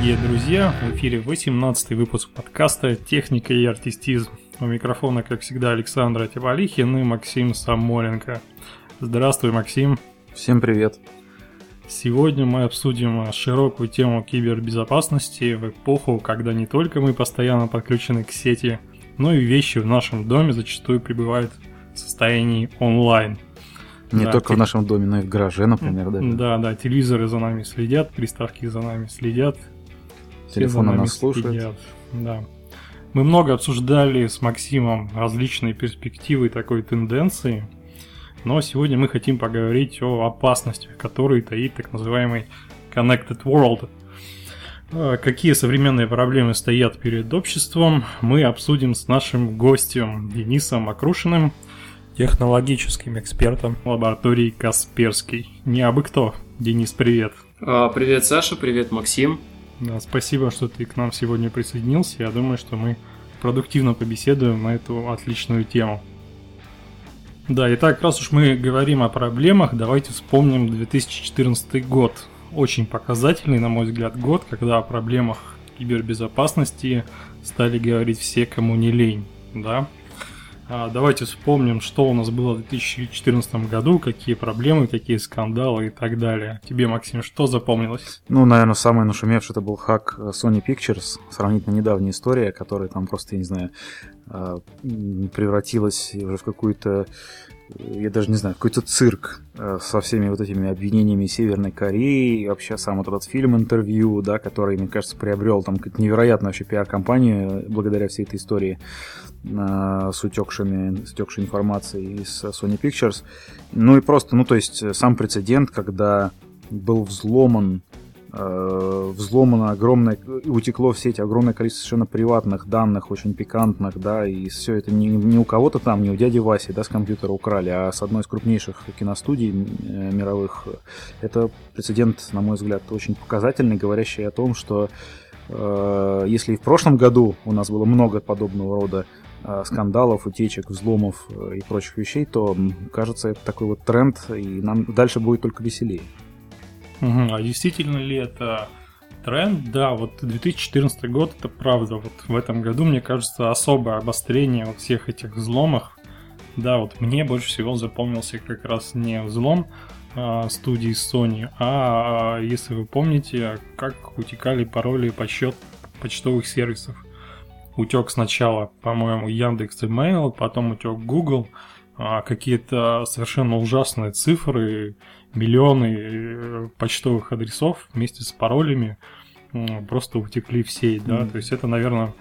дорогие друзья! В эфире 18 выпуск подкаста «Техника и артистизм». У микрофона, как всегда, Александр Атибалихин и Максим Самоленко. Здравствуй, Максим. Всем привет. Сегодня мы обсудим широкую тему кибербезопасности в эпоху, когда не только мы постоянно подключены к сети, но и вещи в нашем доме зачастую пребывают в состоянии онлайн – не да, только те... в нашем доме, но и в гараже, например, да? Да, да, телевизоры за нами следят, приставки за нами следят. Телефоны нас слушают. Следят. Да. Мы много обсуждали с Максимом различные перспективы такой тенденции, но сегодня мы хотим поговорить о опасностях, которые таит так называемый Connected World. А, какие современные проблемы стоят перед обществом, мы обсудим с нашим гостем Денисом Акрушиным – технологическим экспертом лаборатории Касперский. Не абы кто. Денис, привет. А, привет, Саша, привет, Максим. Да, спасибо, что ты к нам сегодня присоединился. Я думаю, что мы продуктивно побеседуем на эту отличную тему. Да, итак, раз уж мы говорим о проблемах, давайте вспомним 2014 год. Очень показательный, на мой взгляд, год, когда о проблемах кибербезопасности стали говорить все, кому не лень. Да? А, давайте вспомним, что у нас было в 2014 году, какие проблемы, какие скандалы и так далее. Тебе, Максим, что запомнилось? Ну, наверное, самый нашумевший это был хак Sony Pictures, сравнительно недавняя история, которая там просто, я не знаю, а, превратилась уже в какую-то я даже не знаю, какой-то цирк э, со всеми вот этими обвинениями Северной Кореи, и вообще сам вот этот фильм интервью, да, который, мне кажется, приобрел там невероятную вообще пиар-компанию благодаря всей этой истории э, с утекшими, с утекшей информацией из Sony Pictures. Ну и просто, ну то есть сам прецедент, когда был взломан Э, взломано огромное, утекло в сеть огромное количество совершенно приватных данных, очень пикантных, да, и все это не, не у кого-то там, не у дяди Васи, да, с компьютера украли, а с одной из крупнейших киностудий э, мировых. Это прецедент, на мой взгляд, очень показательный, говорящий о том, что э, если в прошлом году у нас было много подобного рода э, скандалов, утечек, взломов э, и прочих вещей, то, кажется, это такой вот тренд, и нам дальше будет только веселее. Угу. А действительно ли это тренд? Да, вот 2014 год, это правда. Вот в этом году, мне кажется, особое обострение во всех этих взломах. Да, вот мне больше всего запомнился как раз не взлом а, студии Sony, а, а если вы помните, как утекали пароли по счет почтовых сервисов. Утек сначала, по-моему, Яндекс Email, потом утек Google, а, какие-то совершенно ужасные цифры, миллионы э, почтовых адресов вместе с паролями просто утекли в сеть, да, mm. то есть это, наверное,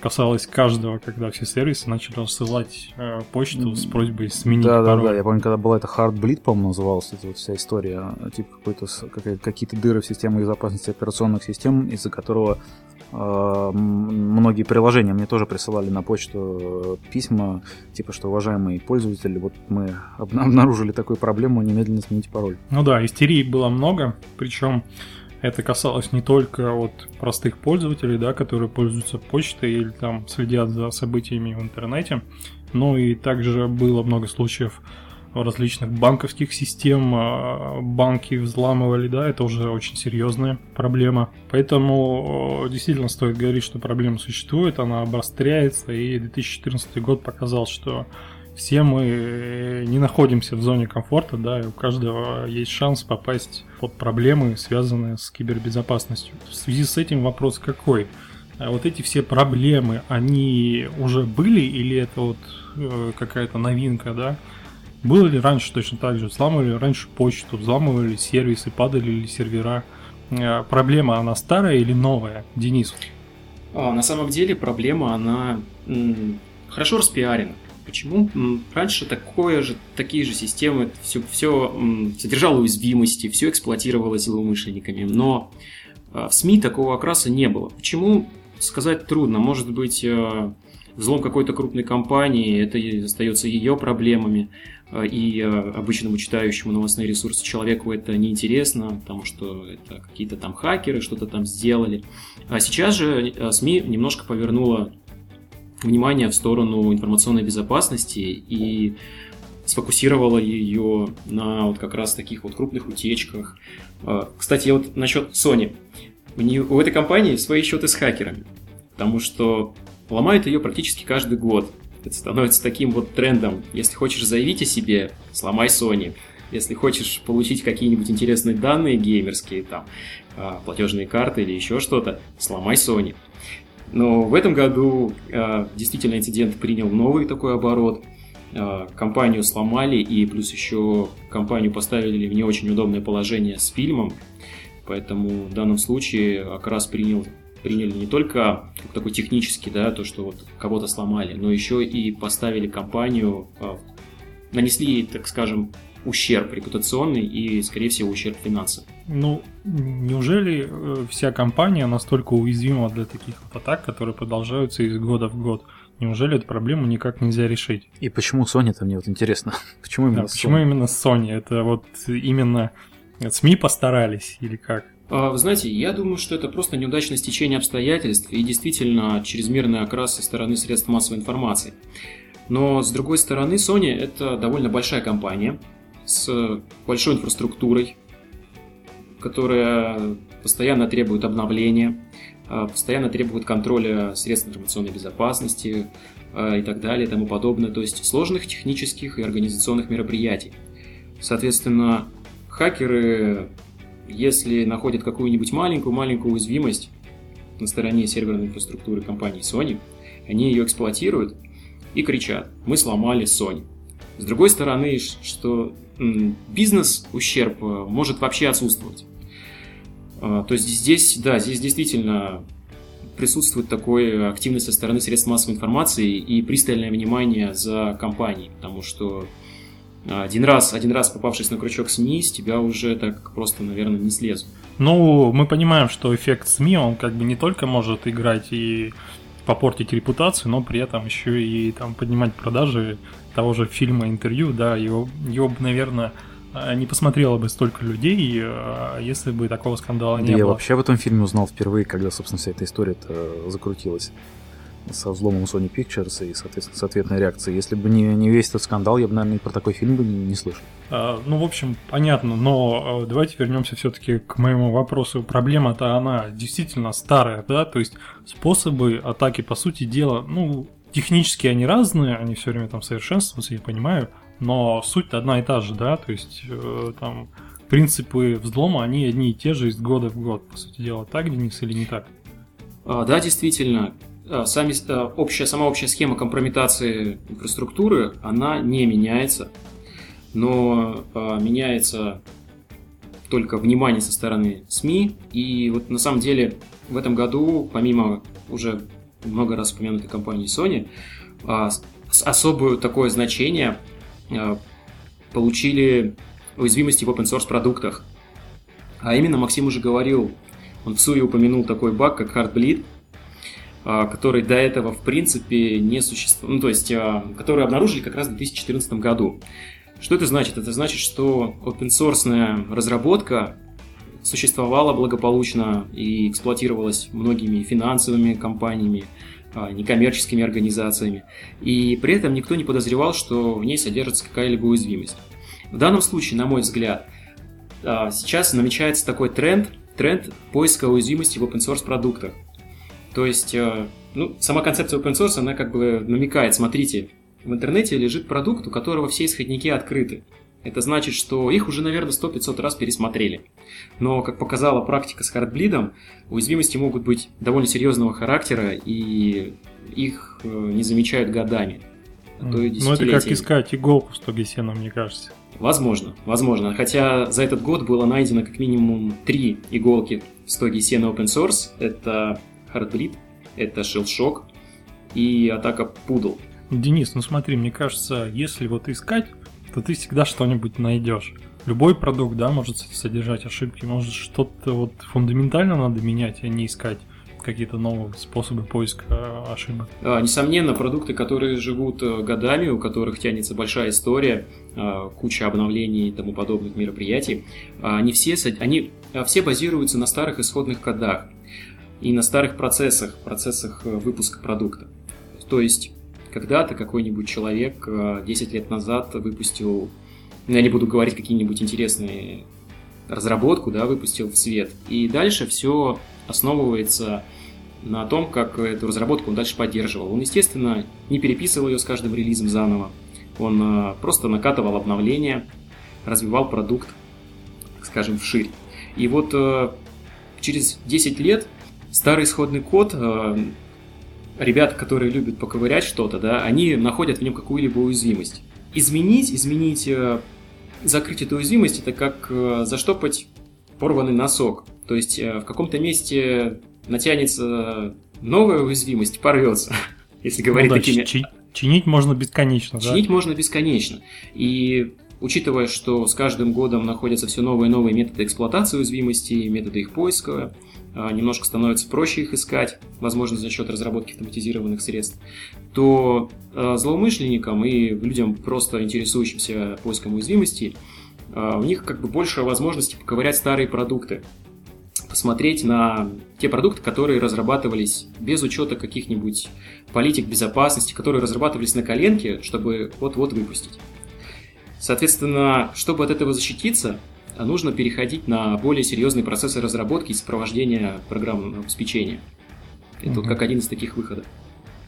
касалось каждого, когда все сервисы начали рассылать э, почту с просьбой сменить да, пароль. Да, да, я помню, когда была это Heartbleed, по-моему, называлась эта вот вся история, а, типа какой-то какие-то дыры в системе безопасности операционных систем, из-за которого э, многие приложения мне тоже присылали на почту э, письма, типа, что, уважаемые пользователи, вот мы обнаружили такую проблему, немедленно смените пароль. Ну да, истерии было много, причем это касалось не только от простых пользователей, да, которые пользуются почтой или там следят за событиями в интернете, но и также было много случаев различных банковских систем, а, банки взламывали, да, это уже очень серьезная проблема. Поэтому действительно стоит говорить, что проблема существует, она обостряется, и 2014 год показал, что все мы э, не находимся в зоне комфорта, да, и у каждого есть шанс попасть под проблемы, связанные с кибербезопасностью. В связи с этим вопрос какой? А вот эти все проблемы, они уже были или это вот э, какая-то новинка, да? Было ли раньше точно так же? Взламывали раньше почту, взламывали сервисы, падали ли сервера? Э, проблема, она старая или новая? Денис? А, на самом деле проблема, она хорошо распиарена. Почему? Раньше такое же, такие же системы, все, все содержало уязвимости, все эксплуатировалось злоумышленниками, но а, в СМИ такого окраса не было. Почему? Сказать трудно. Может быть, а, взлом какой-то крупной компании, это остается ее проблемами, и обычному читающему новостные ресурсы человеку это неинтересно, потому что это какие-то там хакеры что-то там сделали. А сейчас же СМИ немножко повернула внимание в сторону информационной безопасности и сфокусировала ее на вот как раз таких вот крупных утечках. А, кстати, вот насчет Sony. у, нее, у этой компании свои счеты с хакерами, потому что ломают ее практически каждый год. Это становится таким вот трендом. Если хочешь заявить о себе, сломай Sony. Если хочешь получить какие-нибудь интересные данные геймерские, там, а, платежные карты или еще что-то, сломай Sony. Но в этом году а, действительно инцидент принял новый такой оборот. А, компанию сломали и плюс еще компанию поставили в не очень удобное положение с фильмом. Поэтому в данном случае Акрас принял приняли не только как такой технический, да, то, что вот кого-то сломали, но еще и поставили компанию, нанесли ей, так скажем, ущерб репутационный и, скорее всего, ущерб финансовый. Ну, неужели э, вся компания настолько уязвима для таких вот атак, которые продолжаются из года в год? Неужели эту проблему никак нельзя решить? И почему Sony-то, мне вот интересно, почему именно да, Почему именно Sony? Это вот именно СМИ постарались или как? А, вы знаете, я думаю, что это просто неудачное стечение обстоятельств и действительно чрезмерный окрас со стороны средств массовой информации. Но с другой стороны, Sony это довольно большая компания, с большой инфраструктурой, которая постоянно требует обновления, а, постоянно требует контроля средств информационной безопасности а, и так далее и тому подобное, то есть сложных технических и организационных мероприятий. Соответственно, хакеры, если находят какую-нибудь маленькую-маленькую уязвимость на стороне серверной инфраструктуры компании Sony, они ее эксплуатируют и кричат «Мы сломали Sony». С другой стороны, что бизнес ущерб э, может вообще отсутствовать. А, то есть здесь, да, здесь действительно присутствует такой активность со стороны средств массовой информации и пристальное внимание за компанией, потому что один раз, один раз попавшись на крючок СМИ, с тебя уже так просто, наверное, не слезут. Ну, мы понимаем, что эффект СМИ, он как бы не только может играть и попортить репутацию, но при этом еще и там поднимать продажи того же фильма интервью, да, его, его бы, наверное, а, не посмотрело бы столько людей, а, если бы такого скандала не я было. Я вообще об этом фильме узнал впервые, когда, собственно, вся эта история закрутилась со взломом Sony Pictures и, соответственно, соответной реакцией. Если бы не, не весь этот скандал, я бы, наверное, про такой фильм бы не, не слышал. А, ну, в общем, понятно, но а, давайте вернемся все-таки к моему вопросу. Проблема-то она действительно старая, да, то есть способы атаки, по сути дела, ну, технически они разные, они все время там совершенствуются, я понимаю, но суть одна и та же, да, то есть э, там принципы взлома, они одни и те же из года в год, по сути дела. Так, Денис, или не так? А, да, действительно. А, сами, а, общая, сама общая схема компрометации инфраструктуры, она не меняется, но а, меняется только внимание со стороны СМИ. И вот на самом деле в этом году, помимо уже много раз упомянутой компании Sony, особое такое значение получили уязвимости в open source продуктах. А именно, Максим уже говорил, он в Суе упомянул такой баг, как Heartbleed, который до этого, в принципе, не существовал, ну, то есть, который обнаружили как раз в 2014 году. Что это значит? Это значит, что open source разработка существовала благополучно и эксплуатировалась многими финансовыми компаниями, а, некоммерческими организациями, и при этом никто не подозревал, что в ней содержится какая-либо уязвимость. В данном случае, на мой взгляд, а, сейчас намечается такой тренд, тренд поиска уязвимости в open source продуктах. То есть, а, ну, сама концепция open source, она как бы намекает, смотрите, в интернете лежит продукт, у которого все исходники открыты. Это значит, что их уже, наверное, 100-500 раз пересмотрели. Но, как показала практика с хардблидом, уязвимости могут быть довольно серьезного характера, и их э, не замечают годами. А то ну, это как искать иголку в стоге сена, мне кажется. Возможно, возможно. Хотя за этот год было найдено как минимум три иголки в стоге сена open source. Это Heartbleed, это Shellshock и атака Poodle. Денис, ну смотри, мне кажется, если вот искать то ты всегда что-нибудь найдешь. Любой продукт, да, может содержать ошибки, может что-то вот фундаментально надо менять, а не искать какие-то новые способы поиска э, ошибок? А, несомненно, продукты, которые живут э, годами, у которых тянется большая история, а, куча обновлений и тому подобных мероприятий, а, они все, они все базируются на старых исходных кодах и на старых процессах, процессах э, выпуска продукта. То есть когда-то какой-нибудь человек 10 э, лет назад выпустил, ну, я не буду говорить какие-нибудь интересные разработку, да, выпустил в свет. И дальше все основывается на том, как эту разработку он дальше поддерживал. Он, естественно, не переписывал ее с каждым релизом заново. Он э, просто накатывал обновления, развивал продукт, скажем, вширь. И вот через 10 лет старый исходный код, э, ребята, которые любят поковырять что-то, да, они находят в нем какую-либо уязвимость. Изменить, изменить, закрыть эту уязвимость, это как заштопать порванный носок. То есть в каком-то месте натянется новая уязвимость, порвется, если говорить ну, да, такими... Чи- чинить можно бесконечно, Чинить да? можно бесконечно. И учитывая, что с каждым годом находятся все новые и новые методы эксплуатации уязвимостей, методы их поиска, а, немножко становится проще их искать, возможно, за счет разработки автоматизированных средств, то а, злоумышленникам и людям, просто интересующимся поиском уязвимостей, а, у них как бы больше возможности поковырять старые продукты, посмотреть на те продукты, которые разрабатывались без учета каких-нибудь политик безопасности, которые разрабатывались на коленке, чтобы вот-вот выпустить. Соответственно, чтобы от этого защититься, нужно переходить на более серьезные процессы разработки и сопровождения программного обеспечения. Это угу. вот как один из таких выходов.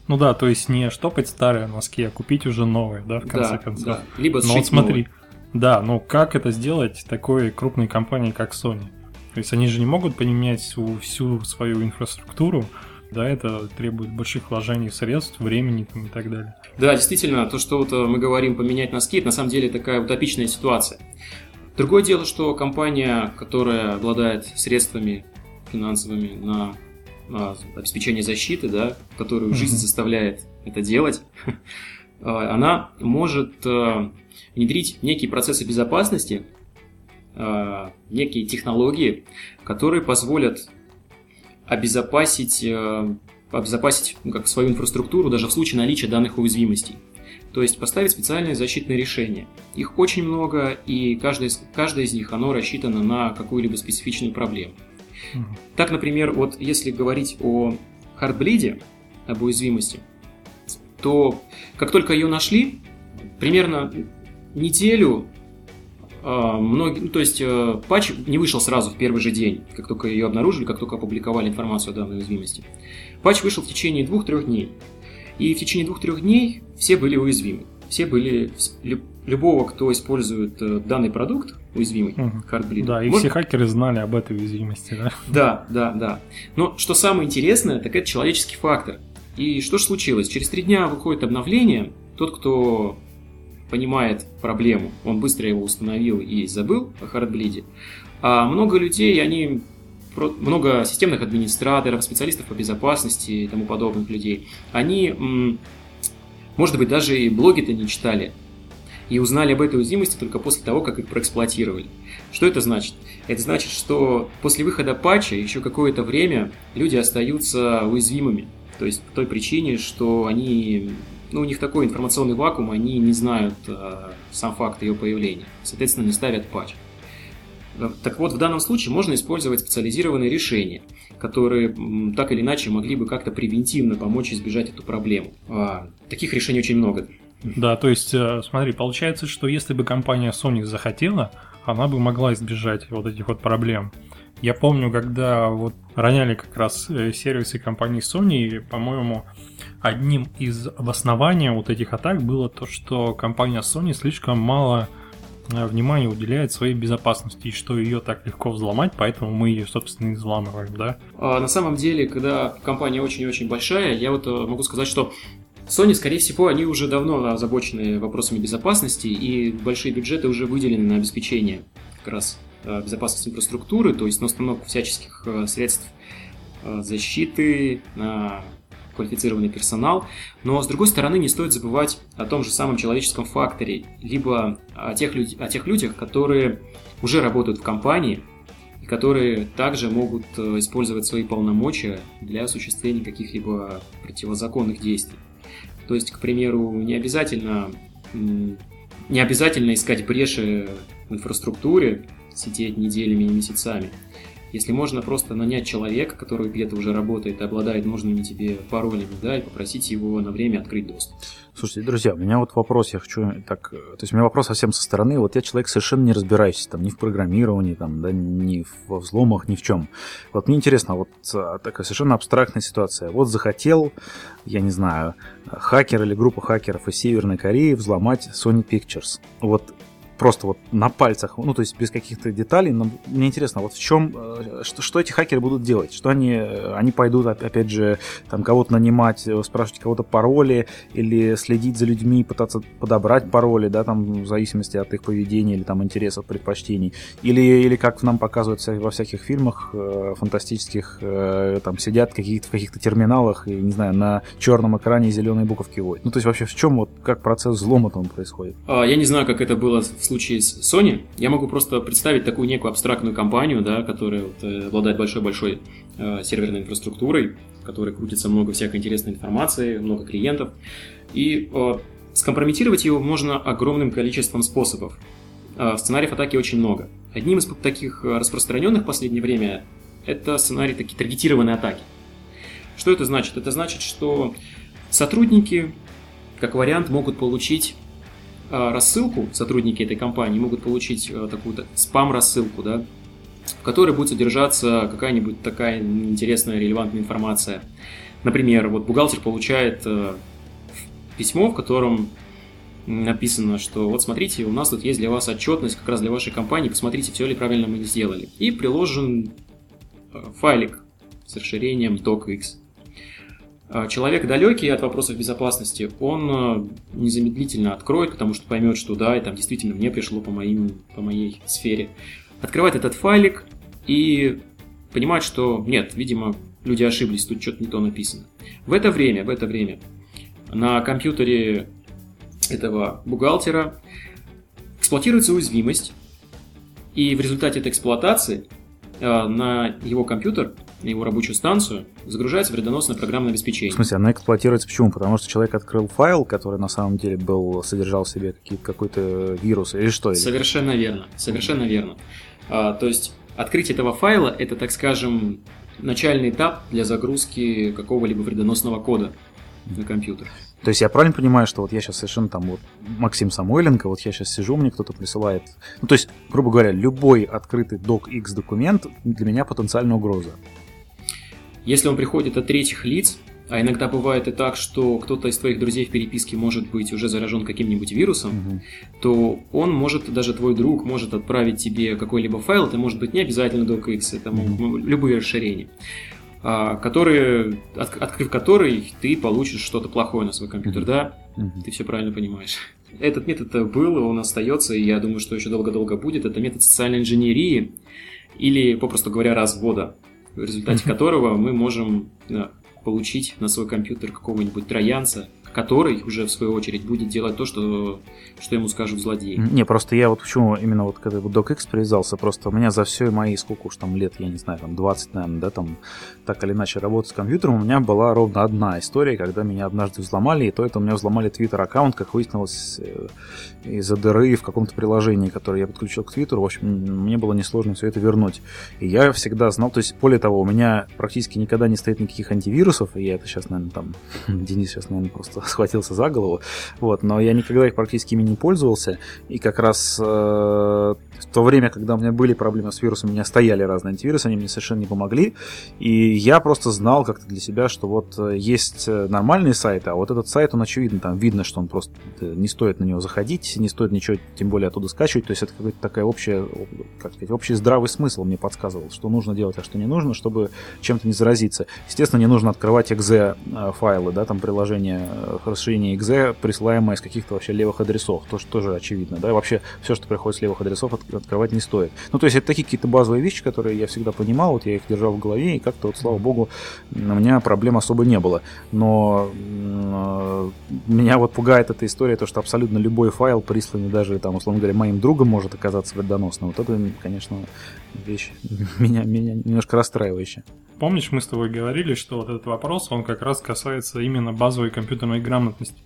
Ну да, то есть не штопать старые носки, а купить уже новые, да, в конце да, концов. Да. Либо Но вот смотри, новые. да, но как это сделать такой крупной компании, как Sony? То есть они же не могут поменять всю, всю свою инфраструктуру, да, это требует больших вложений средств, времени там, и так далее. Да, действительно, то, что вот э, мы говорим поменять носки, это на самом деле такая утопичная ситуация. Другое дело, что компания, которая обладает средствами финансовыми на, на обеспечение защиты, да, которую жизнь заставляет это делать, э, она может э, внедрить некие процессы безопасности, некие технологии, которые позволят обезопасить, э, обезопасить ну, как свою инфраструктуру даже в случае наличия данных уязвимостей. То есть поставить специальные защитные решения. Их очень много, и каждое, каждое из них оно рассчитано на какую-либо специфичную проблему. Угу. Так, например, вот если говорить о хардблиде, об уязвимости, то как только ее нашли, примерно неделю многие, ну, то есть э, патч не вышел сразу в первый же день, как только ее обнаружили, как только опубликовали информацию о данной уязвимости. Патч вышел в течение двух-трех дней. И в течение двух-трех дней все были уязвимы. Все были, любого, кто использует э, данный продукт, уязвимый, угу. Heartbleed. Да, и может... все хакеры знали об этой уязвимости, да? Да, да, да. Но что самое интересное, так это человеческий фактор. И что же случилось? Через три дня выходит обновление, тот, кто понимает проблему, он быстро его установил и забыл о хардблиде. А много людей, они много системных администраторов, специалистов по безопасности и тому подобных людей, они, может быть, даже и блоги-то не читали, и узнали об этой уязвимости только после того, как их проэксплуатировали. Что это значит? Это значит, что после выхода патча еще какое-то время люди остаются уязвимыми. То есть по той причине, что они ну, у них такой информационный вакуум, они не знают э, сам факт ее появления, соответственно, не ставят патч. Э, так вот, в данном случае можно использовать специализированные решения, которые так или иначе могли бы как-то превентивно помочь избежать эту проблему. А, таких решений очень много. Да, то есть, э, смотри, получается, что если бы компания Sony захотела, она бы могла избежать вот этих вот проблем. Я помню, когда вот роняли как раз э, сервисы компании Sony, по-моему, одним из обоснований вот этих атак было то, что компания Sony слишком мало э, внимания уделяет своей безопасности, и что ее так легко взломать, поэтому мы ее, собственно, и взламываем, да? А, на самом деле, когда компания очень-очень большая, я вот э, могу сказать, что Sony, скорее всего, они уже давно озабочены вопросами безопасности, и большие бюджеты уже выделены на обеспечение как раз Э, безопасности инфраструктуры, то есть на установку всяческих э, средств э, защиты, на квалифицированный персонал. Но, с другой стороны, не стоит забывать о том же самом человеческом факторе, либо о тех, люд... о тех людях, которые уже работают в компании, и которые также могут использовать свои полномочия для осуществления каких-либо противозаконных действий. То есть, к примеру, не обязательно, не обязательно искать бреши в инфраструктуре, сидеть неделями и месяцами. если можно просто нанять человека, который где-то уже работает и обладает нужными тебе паролями, да, и попросить его на время открыть доступ. Слушайте, друзья, у меня вот вопрос, я хочу так... То есть у меня вопрос совсем со стороны. Вот я человек совершенно не разбираюсь там ни в программировании, там, да, ни во взломах, ни в чем. Вот мне интересно, вот а, такая совершенно абстрактная ситуация. Вот захотел, я не знаю, хакер или группа хакеров из Северной Кореи взломать Sony Pictures. Вот просто вот на пальцах, ну, то есть без каких-то деталей. Но мне интересно, вот в чем, э, что, что эти хакеры будут делать? Что они, э, они пойдут, опять же, там кого-то нанимать, э, спрашивать кого-то пароли или следить за людьми, пытаться подобрать пароли, да, там, в зависимости от их поведения или там интересов, предпочтений. Или, или как нам показывают во всяких фильмах фантастических, там сидят каких-то, в каких-то терминалах и, не знаю, на черном экране зеленые буковки вводят. Ну, то есть вообще в чем вот, как процесс взлома там происходит? А, я не знаю, как это было в случае с Sony, я могу просто представить такую некую абстрактную компанию, да, которая вот, э, обладает большой-большой э, серверной инфраструктурой, в которой крутится много всякой интересной информации, много клиентов. И э, скомпрометировать его можно огромным количеством способов. Э, сценариев атаки очень много. Одним из таких распространенных в последнее время это сценарий такие таргетированные атаки. Что это значит? Это значит, что сотрудники, как вариант, могут получить Э, рассылку, сотрудники этой компании могут получить э, такую спам-рассылку, да, в которой будет содержаться какая-нибудь такая интересная, релевантная информация. Например, вот бухгалтер получает э, письмо, в котором написано, что вот смотрите, у нас тут есть для вас отчетность как раз для вашей компании, посмотрите, все ли правильно мы сделали. И приложен файлик с расширением docx. А, человек далекий от вопросов безопасности, он э, незамедлительно откроет, потому что поймет, что да, и там действительно мне пришло по, моим, по моей сфере. Открывает этот файлик и понимает, что нет, видимо, люди ошиблись, тут что-то не то написано. В это время, в это время на компьютере этого бухгалтера эксплуатируется уязвимость, и в результате этой эксплуатации на его компьютер его рабочую станцию, загружается вредоносное программное обеспечение. В смысле, она эксплуатируется почему? Потому что человек открыл файл, который на самом деле был, содержал в себе какой-то вирус или что? Совершенно верно, совершенно верно. А, то есть открытие этого файла – это, так скажем, начальный этап для загрузки какого-либо вредоносного кода на компьютер. То есть я правильно понимаю, что вот я сейчас совершенно там вот Максим Самойленко, вот я сейчас сижу, мне кто-то присылает. Ну, то есть, грубо говоря, любой открытый docx документ для меня потенциальная угроза. Если он приходит от третьих лиц, а иногда бывает и так, что кто-то из твоих друзей в переписке может быть уже заражен каким-нибудь вирусом, угу. то он может, даже твой друг может отправить тебе какой-либо файл, это может быть не обязательно docx, это угу. любые расширения, а, которые, открыв который, ты получишь что-то плохое на свой компьютер, да? Ты все правильно понимаешь. Этот метод был, он остается, и я думаю, что еще долго-долго будет. Это метод социальной инженерии или, попросту говоря, развода в результате которого мы можем э, получить на свой компьютер какого-нибудь троянца, который уже в свою очередь будет делать то, что, что ему скажут злодеи. Не, просто я вот почему именно вот когда вот DocX привязался, просто у меня за все мои сколько уж там лет, я не знаю, там 20, наверное, да, там так или иначе работать с компьютером, у меня была ровно одна история, когда меня однажды взломали, и то это у меня взломали Twitter аккаунт, как выяснилось, э, из-за дыры в каком-то приложении, которое я подключил к Твиттеру, в общем, мне было несложно все это вернуть. И я всегда знал, то есть, более того, у меня практически никогда не стоит никаких антивирусов, и я это сейчас, наверное, там, Денис сейчас, наверное, просто схватился за голову, вот, но я никогда их практически ими не пользовался, и как раз э, в то время, когда у меня были проблемы с вирусом, у меня стояли разные антивирусы, они мне совершенно не помогли, и я просто знал как-то для себя, что вот э, есть э, нормальные сайты, а вот этот сайт, он очевидно, там видно, что он просто э, не стоит на него заходить, не стоит ничего, тем более оттуда скачивать, то есть это какая-то такая общая, как сказать, общий здравый смысл мне подсказывал, что нужно делать, а что не нужно, чтобы чем-то не заразиться. Естественно, не нужно открывать exe файлы, да, там приложение расширение exe, присылаемое из каких-то вообще левых адресов, то, что тоже очевидно, да, вообще все, что приходит с левых адресов, открывать не стоит. Ну, то есть это такие какие-то базовые вещи, которые я всегда понимал, вот я их держал в голове, и как-то вот, слава богу, у меня проблем особо не было. Но меня вот пугает эта история, то, что абсолютно любой файл, присланный даже, там, условно говоря, моим другом, может оказаться вредоносным. Вот это, конечно, вещь меня, меня немножко расстраивающая. Помнишь, мы с тобой говорили, что вот этот вопрос, он как раз касается именно базовой компьютерной грамотности.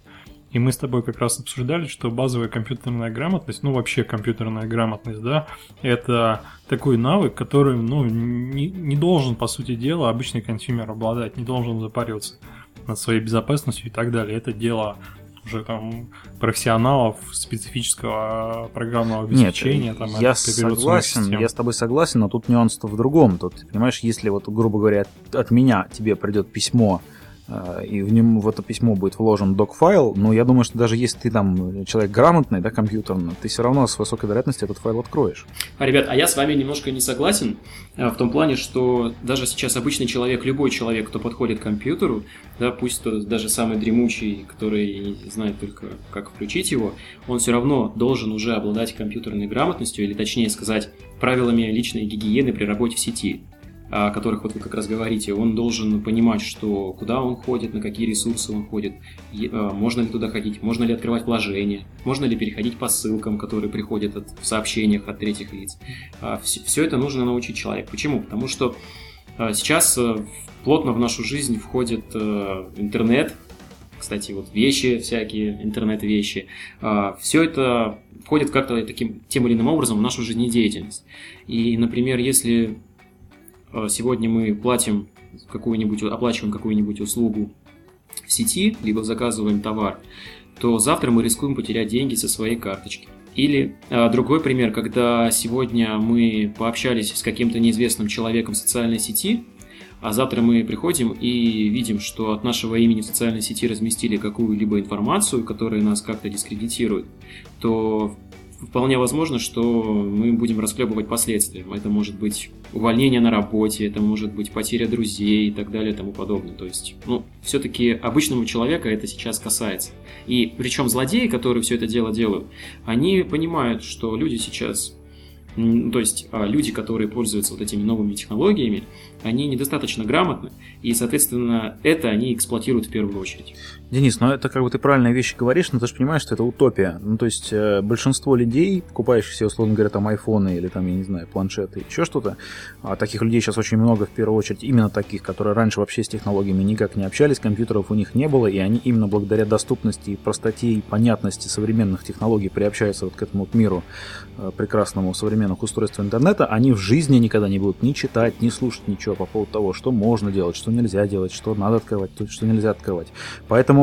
И мы с тобой как раз обсуждали, что базовая компьютерная грамотность, ну вообще компьютерная грамотность, да, это такой навык, который, ну, не, не должен, по сути дела, обычный consumer обладать, не должен запариваться над своей безопасностью и так далее. Это дело уже там профессионалов специфического программного обеспечения. Нет, там, я согласен, я с тобой согласен, но тут нюанс в другом. Тут, понимаешь, если вот, грубо говоря, от, от меня тебе придет письмо и в нем в это письмо будет вложен док-файл, но я думаю, что даже если ты там человек грамотный, да, компьютерно, ты все равно с высокой вероятностью этот файл откроешь. А, ребят, а я с вами немножко не согласен э, в том плане, что даже сейчас обычный человек, любой человек, кто подходит к компьютеру, да, пусть то даже самый дремучий, который знает только, как включить его, он все равно должен уже обладать компьютерной грамотностью, или точнее сказать, правилами личной гигиены при работе в сети о которых вот вы как раз говорите, он должен понимать, что куда он ходит, на какие ресурсы он ходит, а, можно ли туда ходить, можно ли открывать вложения, можно ли переходить по ссылкам, которые приходят от, в сообщениях от третьих лиц. Все, а, все это нужно научить человек. Почему? Потому что а, сейчас э, плотно в нашу жизнь входит э, интернет, кстати, вот вещи всякие, интернет-вещи, все это входит как-то таким тем или иным образом в нашу жизнедеятельность. И, например, если Э, сегодня мы платим какую-нибудь, оплачиваем какую-нибудь услугу в сети, либо заказываем товар, то завтра мы рискуем потерять деньги со своей карточки. Или э, другой пример, когда сегодня мы пообщались с каким-то неизвестным человеком в социальной сети, а завтра мы приходим и видим, что от нашего имени в социальной сети разместили какую-либо информацию, которая нас как-то дискредитирует, то вполне возможно, что мы будем расхлебывать последствия. Это может быть увольнение на работе, это может быть потеря друзей и так далее и тому подобное. То есть, ну, все-таки обычному человека это сейчас касается. И причем злодеи, которые все это дело делают, они понимают, что люди сейчас то есть а, люди, которые пользуются вот этими новыми технологиями, они недостаточно грамотны, и, соответственно, это они эксплуатируют в первую очередь. Денис, ну это как бы ты правильные вещи говоришь, но ты же понимаешь, что это утопия. Ну, то есть э, большинство людей, покупающих себе, условно говоря, там айфоны или там, я не знаю, планшеты, еще что-то, а таких людей сейчас очень много, в первую очередь, именно таких, которые раньше вообще с технологиями никак не общались, компьютеров у них не было, и они именно благодаря доступности простоте и понятности современных технологий приобщаются вот к этому вот миру э, прекрасному современных устройств интернета, они в жизни никогда не будут ни читать, ни слушать ничего по поводу того, что можно делать, что нельзя делать, что надо открывать, что нельзя открывать. Поэтому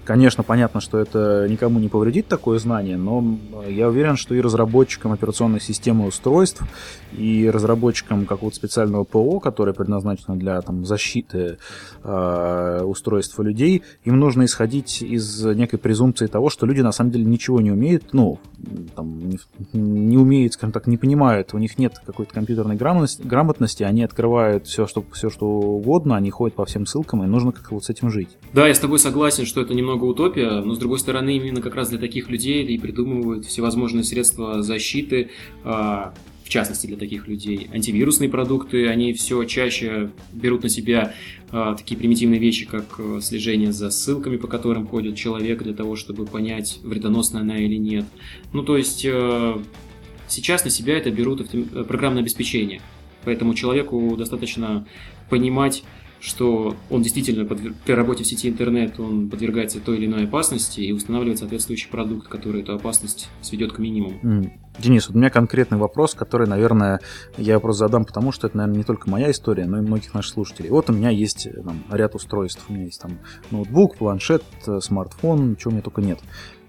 Конечно, понятно, что это никому не повредит такое знание, но я уверен, что и разработчикам операционной системы устройств, и разработчикам какого-то специального ПО, которое предназначено для там, защиты э, устройств людей, им нужно исходить из некой презумпции того, что люди на самом деле ничего не умеют, ну, там, не, не умеют, скажем так, не понимают, у них нет какой-то компьютерной грамотности, грамотности они открывают все что, все, что угодно, они ходят по всем ссылкам, и нужно как-то вот с этим жить. Да, я с тобой согласен, что это немного утопия, но с другой стороны, именно как раз для таких людей и придумывают всевозможные средства защиты, а, в частности для таких людей. Антивирусные продукты, они все чаще берут на себя а, такие примитивные вещи, как э, слежение за ссылками, по которым ходит человек, для того, чтобы понять, вредоносная она или нет. Ну, то есть э, сейчас на себя это берут э, программное обеспечение. Поэтому человеку достаточно понимать что он действительно под, при работе в сети интернет он подвергается той или иной опасности и устанавливает соответствующий продукт, который эту опасность сведет к минимуму. Mm. Денис, вот у меня конкретный вопрос, который, наверное, я вопрос задам, потому что это, наверное, не только моя история, но и многих наших слушателей. Вот у меня есть там, ряд устройств. У меня есть там ноутбук, планшет, смартфон, чего у меня только нет.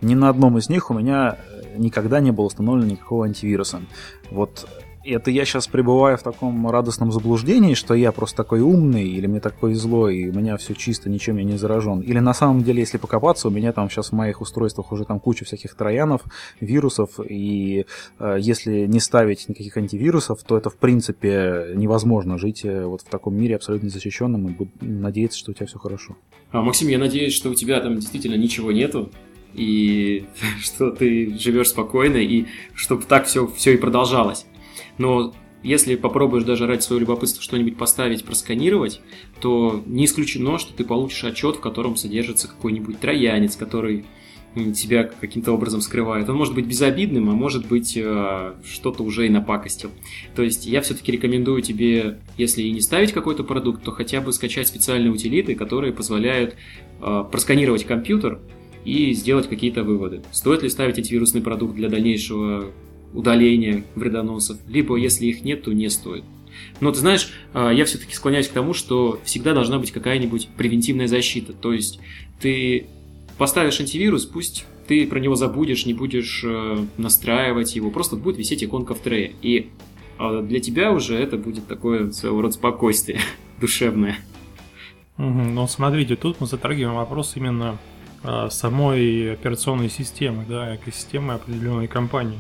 Ни на одном из них у меня никогда не было установлено никакого антивируса. Вот это я сейчас пребываю в таком радостном заблуждении, что я просто такой умный, или мне так повезло, и у меня все чисто, ничем я не заражен. Или на самом деле, если покопаться, у меня там сейчас в моих устройствах уже там куча всяких троянов, вирусов, и э, если не ставить никаких антивирусов, то это в принципе невозможно жить э, вот в таком мире абсолютно незащищенным и надеяться, что у тебя все хорошо. А, Максим, я надеюсь, что у тебя там действительно ничего нету, и что ты живешь спокойно, и чтобы так все, все и продолжалось. Но если попробуешь даже ради своего любопытства что-нибудь поставить, просканировать, то не исключено, что ты получишь отчет, в котором содержится какой-нибудь троянец, который тебя каким-то образом скрывает. Он может быть безобидным, а может быть э, что-то уже и напакостил. То есть я все-таки рекомендую тебе, если и не ставить какой-то продукт, то хотя бы скачать специальные утилиты, которые позволяют э, просканировать компьютер и сделать какие-то выводы. Стоит ли ставить антивирусный продукт для дальнейшего удаления вредоносов, либо если их нет, то не стоит. Но ты знаешь, а, я все-таки склоняюсь к тому, что всегда должна быть какая-нибудь превентивная защита. То есть ты поставишь антивирус, пусть ты про него забудешь, не будешь э, настраивать его, просто будет висеть иконка в трее. И а, для тебя уже это будет такое своего рода спокойствие душевное. Ну, смотрите, тут мы затрагиваем вопрос именно а, самой операционной системы, да, экосистемы определенной компании.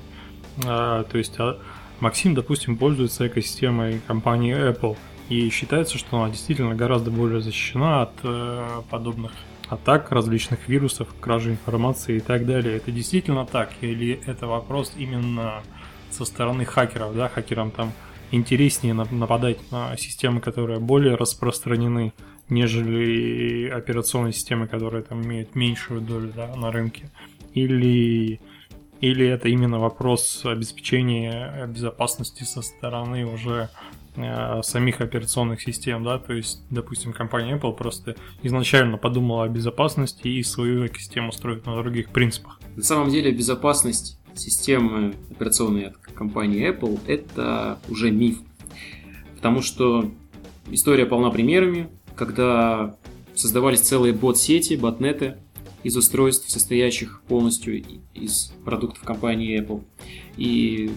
А, то есть а, Максим, допустим, пользуется экосистемой компании Apple, и считается, что она действительно гораздо более защищена от э, подобных атак, различных вирусов, кражи информации и так далее. Это действительно так? Или это вопрос именно со стороны хакеров, да, хакерам там интереснее нападать на системы, которые более распространены, нежели операционные системы, которые там имеют меньшую долю да, на рынке. Или, или это именно вопрос обеспечения безопасности со стороны уже э, самих операционных систем, да, то есть, допустим, компания Apple просто изначально подумала о безопасности и свою экосистему строит на других принципах. На самом деле безопасность системы операционной от компании Apple это уже миф, потому что история полна примерами, когда создавались целые бот-сети, ботнеты из устройств, состоящих полностью из продуктов компании Apple. И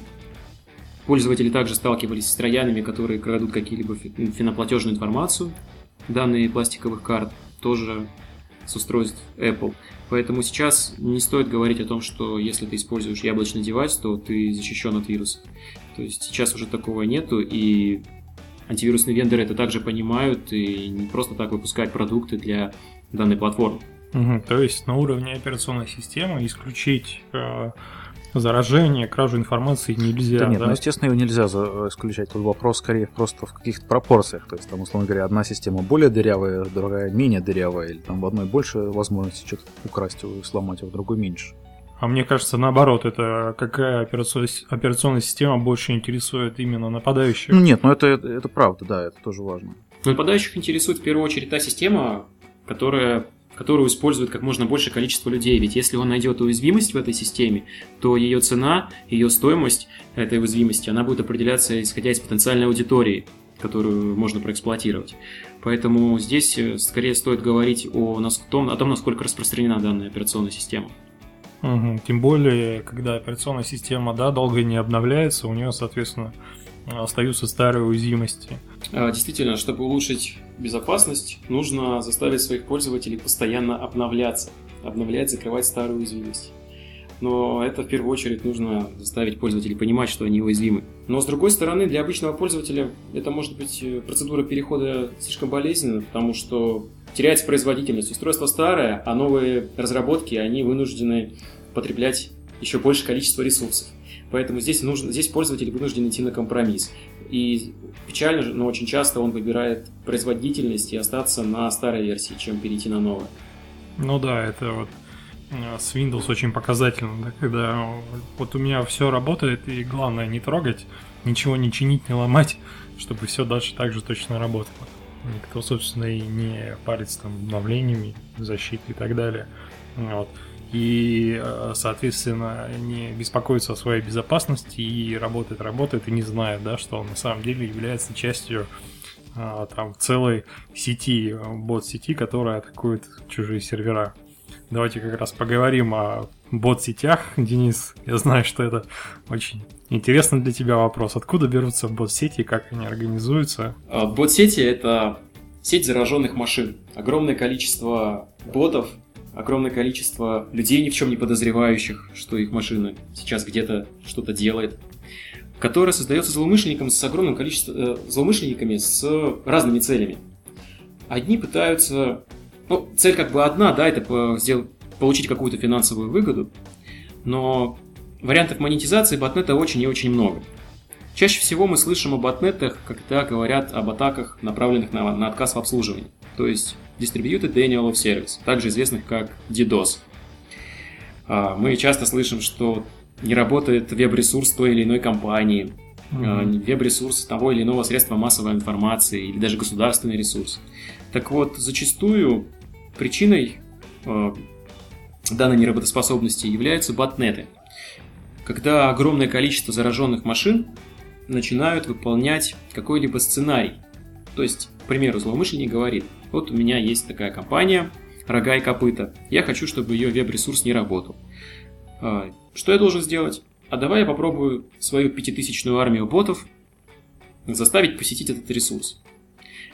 пользователи также сталкивались с троянами, которые крадут какие-либо финоплатежную информацию, данные пластиковых карт, тоже с устройств Apple. Поэтому сейчас не стоит говорить о том, что если ты используешь яблочный девайс, то ты защищен от вирусов. То есть сейчас уже такого нету, и антивирусные вендоры это также понимают и не просто так выпускают продукты для данной платформы. Угу, то есть на уровне операционной системы исключить э, заражение, кражу информации нельзя. Да нет, да? ну естественно его нельзя исключать. Тут вопрос скорее просто в каких-то пропорциях. То есть там, условно говоря, одна система более дырявая, другая менее дырявая, или там в одной больше возможности что-то украсть сломать, а в другой меньше. А мне кажется, наоборот, это какая операционная, операционная система больше интересует именно нападающих? Ну нет, ну это, это, это правда, да, это тоже важно. Нападающих интересует в первую очередь та система, которая которую использует как можно большее количество людей. Ведь если он найдет уязвимость в этой системе, то ее цена, ее стоимость этой уязвимости, она будет определяться исходя из потенциальной аудитории, которую можно проэксплуатировать. Поэтому здесь э, скорее стоит говорить о, том, о том, насколько распространена данная операционная система. Угу. Тем более, когда операционная система да, долго не обновляется, у нее, соответственно, остаются старые уязвимости. А, действительно, чтобы улучшить безопасность, нужно заставить своих пользователей постоянно обновляться, обновлять, закрывать старые уязвимости. Но это в первую очередь нужно заставить пользователей понимать, что они уязвимы. Но с другой стороны, для обычного пользователя это может быть э, процедура перехода слишком болезненна, потому что теряется производительность. Устройство старое, а новые разработки, они вынуждены потреблять еще большее количество ресурсов. Поэтому здесь, нужно, здесь пользователь вынужден идти на компромисс. И печально, но очень часто он выбирает производительность и остаться на старой версии, чем перейти на новую. Ну да, это вот э, с Windows очень показательно, да, когда вот у меня все работает, и главное не трогать, ничего не чинить, не ломать, чтобы все дальше так же точно работало. Никто, собственно, и не парится там обновлениями, защитой и так далее. Вот и, э, соответственно, не беспокоится о своей безопасности и работает, работает и не знает, да, что он на самом деле является частью а, там целой сети, бот-сети, которая атакует чужие сервера. Давайте как раз поговорим о бот-сетях, Денис. Я знаю, что это очень интересно для тебя вопрос. Откуда берутся бот-сети, как они организуются? А, бот-сети — это сеть зараженных машин. Огромное количество ботов огромное количество людей, ни в чем не подозревающих, что их машина сейчас где-то что-то делает, которая создается злоумышленником с огромным количеством э, злоумышленниками с разными целями. Одни пытаются, ну, цель как бы одна, да, это сделать, получить какую-то финансовую выгоду, но вариантов монетизации ботнета очень и очень много. Чаще всего мы слышим о ботнетах, когда говорят об атаках, направленных на, на отказ в обслуживании. То есть Distributed Denial of Service, также известных как DDoS. А, мы часто слышим, что не работает веб-ресурс той или иной компании, mm-hmm. веб-ресурс того или иного средства массовой информации или даже государственный ресурс. Так вот, зачастую причиной а, данной неработоспособности являются ботнеты. Когда огромное количество зараженных машин начинают выполнять какой-либо сценарий. То есть, к примеру, злоумышленник говорит, вот у меня есть такая компания, рога и копыта, я хочу, чтобы ее веб-ресурс не работал. А, что я должен сделать? А давай я попробую свою пятитысячную армию ботов заставить посетить этот ресурс.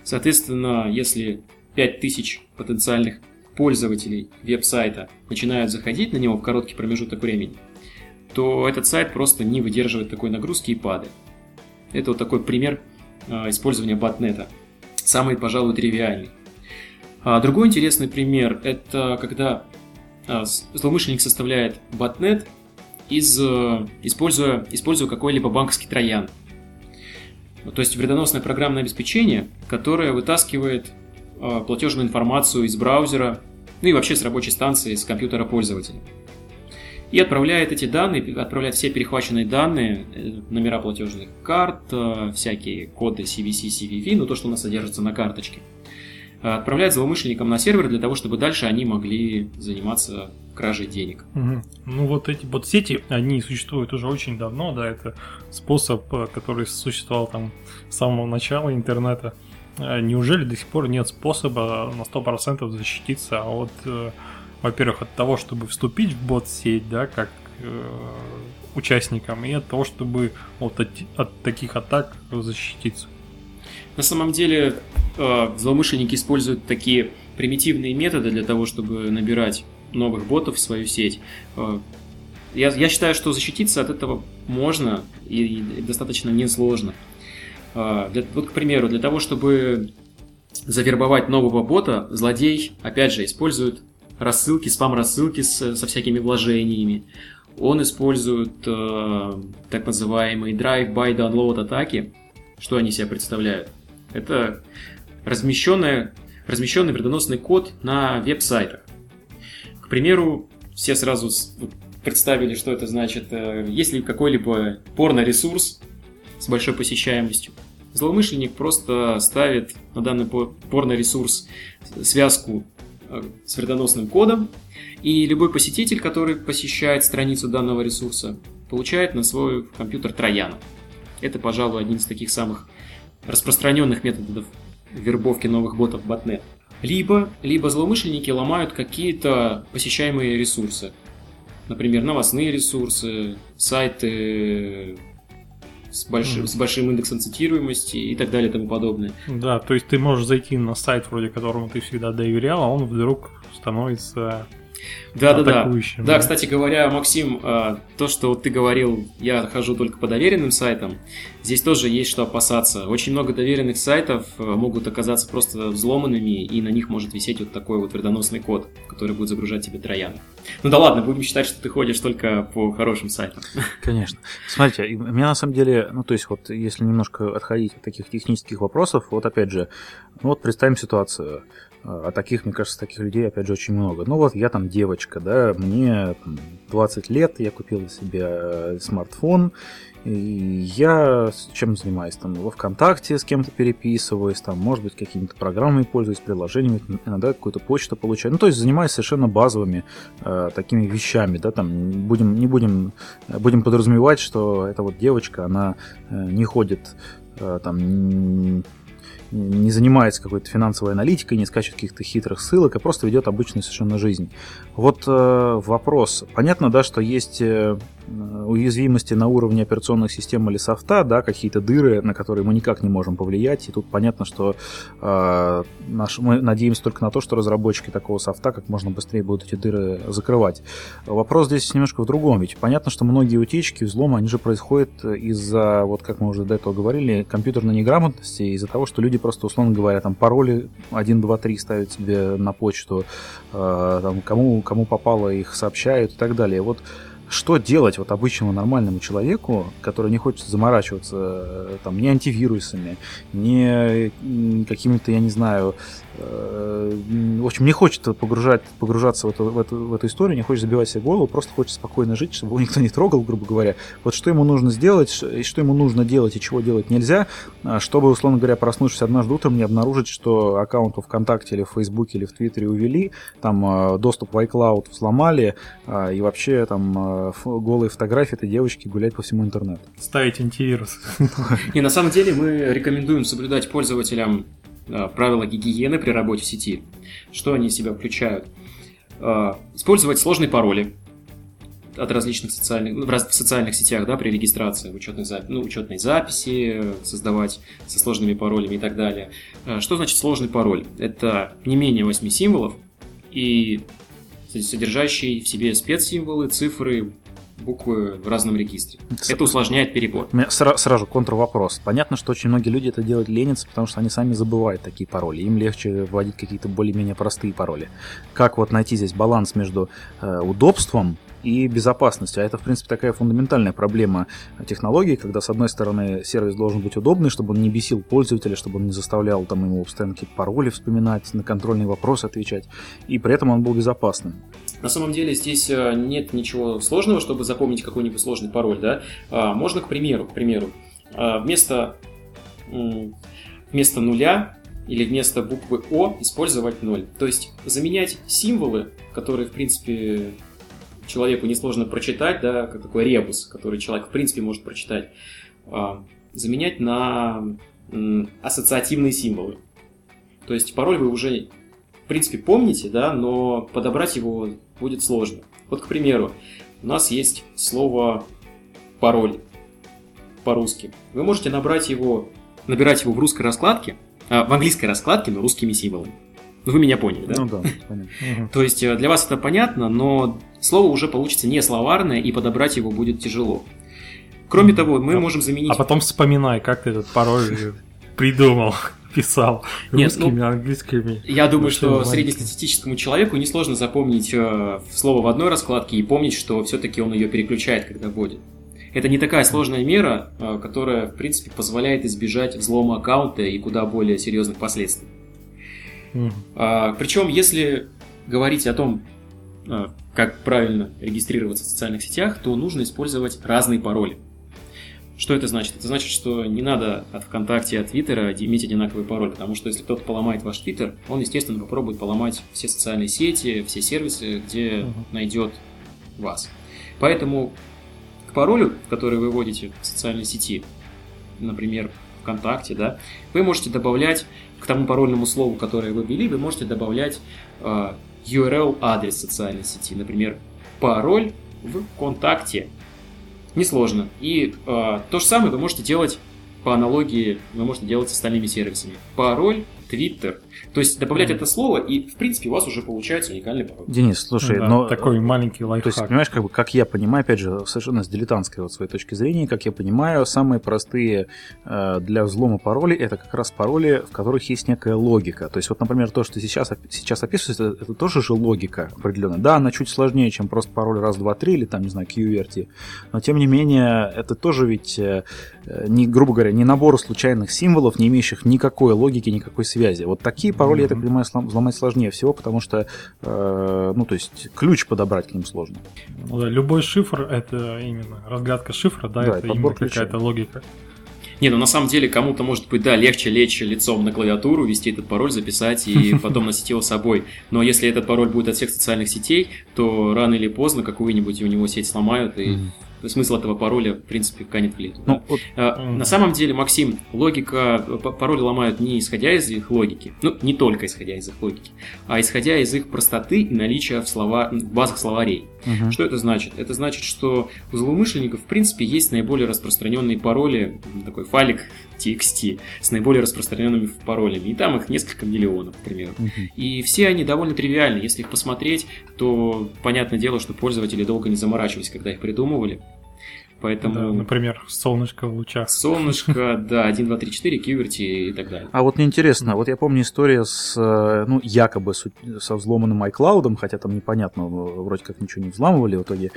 Соответственно, если 5000 потенциальных пользователей веб-сайта начинают заходить на него в короткий промежуток времени, то этот сайт просто не выдерживает такой нагрузки и падает. Это вот такой пример а, использования ботнета. Самый, пожалуй, тривиальный. А другой интересный пример – это когда а, злоумышленник составляет ботнет, из, э, используя, используя какой-либо банковский троян. То есть вредоносное программное обеспечение, которое вытаскивает платежную информацию из браузера, ну и вообще с рабочей станции, с компьютера пользователя и отправляет эти данные, отправляет все перехваченные данные, э, номера платежных карт, э, всякие коды CVC, CVV, ну то, что у нас содержится на карточке, э, отправляет злоумышленникам на сервер для того, чтобы дальше они могли заниматься кражей денег. Угу. Ну вот эти вот сети, они существуют уже очень давно, да, это способ, который существовал там с самого начала интернета. Неужели до сих пор нет способа на 100% защититься от во-первых, от того, чтобы вступить в бот-сеть, да, как э, участникам, и от того, чтобы вот от, от таких атак защититься. На самом деле, э, злоумышленники используют такие примитивные методы для того, чтобы набирать новых ботов в свою сеть. Э, я, я считаю, что защититься от этого можно и, и достаточно несложно. Э, для, вот, к примеру, для того, чтобы завербовать нового бота, злодей, опять же, использует рассылки, спам-рассылки с, со всякими вложениями. Он использует э, так называемые drive-by download атаки. Что они себя представляют? Это размещенная, размещенный вредоносный код на веб-сайтах. К примеру, все сразу представили, что это значит. Э, если какой-либо порно-ресурс с большой посещаемостью, злоумышленник просто ставит на данный порно-ресурс связку Э, с вредоносным кодом, и любой посетитель, который посещает страницу данного ресурса, получает на свой компьютер трояна. Это, пожалуй, один из таких самых распространенных методов вербовки новых ботов в ботнет. Либо, либо злоумышленники ломают какие-то посещаемые ресурсы. Например, новостные ресурсы, сайты с большим, mm. с большим индексом цитируемости и так далее и тому подобное. Да, то есть ты можешь зайти на сайт, вроде которому ты всегда доверял, а он вдруг становится да, да, да. Да, кстати говоря, Максим, а, то, что ты говорил, я хожу только по доверенным сайтам, здесь тоже есть что опасаться. Очень много доверенных сайтов а, могут оказаться просто взломанными, и на них может висеть вот такой вот вредоносный код, который будет загружать тебе троян. Ну да ладно, будем считать, что ты ходишь только по хорошим сайтам. Конечно. Смотрите, у меня на самом деле, ну то есть вот если немножко отходить от таких технических вопросов, вот опять же, ну вот представим ситуацию. А таких, мне кажется, таких людей, опять же, очень много. Ну вот я там девочка, да, мне 20 лет, я купила себе э, смартфон, и я чем занимаюсь? Там во ВКонтакте с кем-то переписываюсь, там, может быть, какими-то программами пользуюсь, приложениями, иногда какую-то почту получаю. Ну, то есть занимаюсь совершенно базовыми э, такими вещами, да, там, будем, не будем, будем подразумевать, что эта вот девочка, она э, не ходит э, там не занимается какой-то финансовой аналитикой, не скачет каких-то хитрых ссылок, а просто ведет обычную совершенно жизнь. Вот э, вопрос. Понятно, да, что есть э, уязвимости на уровне операционных систем или софта, да, какие-то дыры, на которые мы никак не можем повлиять. И тут понятно, что э, наш, мы надеемся только на то, что разработчики такого софта как можно быстрее будут эти дыры закрывать. Вопрос здесь немножко в другом. Ведь понятно, что многие утечки, взломы, они же происходят из-за, вот как мы уже до этого говорили, компьютерной неграмотности, из-за того, что люди просто, условно говоря, там пароли 1, 2, 3 ставят себе на почту, э, там, кому, кому попало их сообщают и так далее. Вот что делать вот обычному нормальному человеку, который не хочет заморачиваться э, там ни антивирусами, ни какими-то, я не знаю, в общем, не хочет погружать, погружаться в эту, в, эту, в эту историю, не хочет забивать себе голову, просто хочет спокойно жить, чтобы его никто не трогал, грубо говоря. Вот что ему нужно сделать, и что ему нужно делать, и чего делать нельзя, а, чтобы, условно говоря, проснувшись однажды утром, не обнаружить, что аккаунт в ВКонтакте или в Фейсбуке или в Твиттере увели, там э, доступ в iCloud взломали, и вообще там голые фотографии этой девочки гулять по всему интернету. Ставить антивирус. И на самом деле мы рекомендуем соблюдать пользователям Э, правила гигиены при работе в сети. Что они из себя включают? Э, использовать сложные пароли от различных социальных, в социальных сетях, да, при регистрации, учетной, ну, учетной записи, создавать со сложными паролями и так далее. Э, что значит сложный пароль? Это не менее 8 символов и содержащий в себе спецсимволы, цифры, буквы в разном регистре. Это усложняет перебор. Сра- сразу контрвопрос. Понятно, что очень многие люди это делают ленятся, потому что они сами забывают такие пароли. Им легче вводить какие-то более-менее простые пароли. Как вот найти здесь баланс между э, удобством и безопасность. А это, в принципе, такая фундаментальная проблема технологий, когда, с одной стороны, сервис должен быть удобный, чтобы он не бесил пользователя, чтобы он не заставлял там ему постоянно какие-то пароли вспоминать, на контрольные вопросы отвечать, и при этом он был безопасным. На самом деле здесь э, нет ничего сложного, чтобы запомнить какой-нибудь сложный пароль, да. А, можно, к примеру, к примеру, а, вместо, вместо нуля или вместо буквы О использовать ноль. То есть заменять символы, которые, в принципе, человеку несложно прочитать, да, как такой ребус, который человек в принципе может прочитать, а, заменять на ассоциативные символы. То есть пароль вы уже, в принципе, помните, да, но подобрать его будет сложно. Вот, к примеру, у нас есть слово пароль по-русски. Вы можете набрать его, набирать его в русской раскладке, а, в английской раскладке, но русскими символами. Вы меня поняли, да? Ну да, понятно. То есть э, для вас это понятно, но слово уже получится не словарное, и подобрать его будет тяжело. Кроме того, мы а, можем заменить... А потом вспоминай, как ты этот пароль придумал, писал Нет, русскими, ну, английскими. Я думаю, что среднестатистическому человеку несложно запомнить э, слово в одной раскладке и помнить, что все-таки он ее переключает, когда вводит. Это не такая сложная мера, э, которая, в принципе, позволяет избежать взлома аккаунта и куда более серьезных последствий. А, причем, если говорить о том, а, как правильно регистрироваться в социальных сетях, то нужно использовать разные пароли. Что это значит? Это значит, что не надо от ВКонтакте, от Твиттера иметь одинаковый пароль, потому что если кто-то поломает ваш Твиттер, он, естественно, попробует поломать все социальные сети, все сервисы, где uh-huh. найдет вас. Поэтому к паролю, который вы вводите в социальной сети, например, ВКонтакте, да, вы можете добавлять к тому парольному слову, которое вы ввели, вы можете добавлять э, URL-адрес социальной сети, например, пароль в контакте. Несложно. И э, то же самое вы можете делать по аналогии, вы можете делать с остальными сервисами. Пароль Twitter. То есть добавлять mm. это слово, и в принципе у вас уже получается уникальный пароль. Денис, слушай, да, но... Такой маленький лайфхак. То есть, понимаешь, как, бы, как я понимаю, опять же, совершенно с дилетантской вот своей точки зрения, как я понимаю, самые простые э, для взлома пароли это как раз пароли, в которых есть некая логика. То есть, вот, например, то, что сейчас, сейчас описывается, это, это тоже же логика определенная. Да, она чуть сложнее, чем просто пароль раз, два, три или там, не знаю, QWERTY, но тем не менее, это тоже ведь, э, не, грубо говоря, не набор случайных символов, не имеющих никакой логики, никакой связи. Вот такие пароли, mm-hmm. я так понимаю, взломать сложнее всего, потому что, э, ну, то есть, ключ подобрать к ним сложно. Ну, да, любой шифр — это именно разгадка шифра, да, да это именно какая-то логика. Не, ну на самом деле кому-то может быть, да, легче лечь лицом на клавиатуру, ввести этот пароль, записать и потом носить его с собой. Но если этот пароль будет от всех социальных сетей, то рано или поздно какую-нибудь у него сеть сломают и смысл этого пароля, в принципе, канет в лету. Ну, да? вот, а, На самом деле, Максим, логика, пароли ломают не исходя из их логики, ну, не только исходя из их логики, а исходя из их простоты и наличия в, слова, в базах словарей. Угу. Что это значит? Это значит, что у злоумышленников, в принципе, есть наиболее распространенные пароли, такой файлик TXT, с наиболее распространенными паролями. И там их несколько миллионов, к примеру. Угу. И все они довольно тривиальны. Если их посмотреть, то понятное дело, что пользователи долго не заморачивались, когда их придумывали. Поэтому... Да, например, солнышко в лучах. Солнышко, да, 1, 2, 3, 4, кьюверти и так далее. А вот мне интересно, вот я помню история с, э, ну, якобы со взломанным iCloud, хотя там непонятно, вроде как ничего не взламывали в итоге.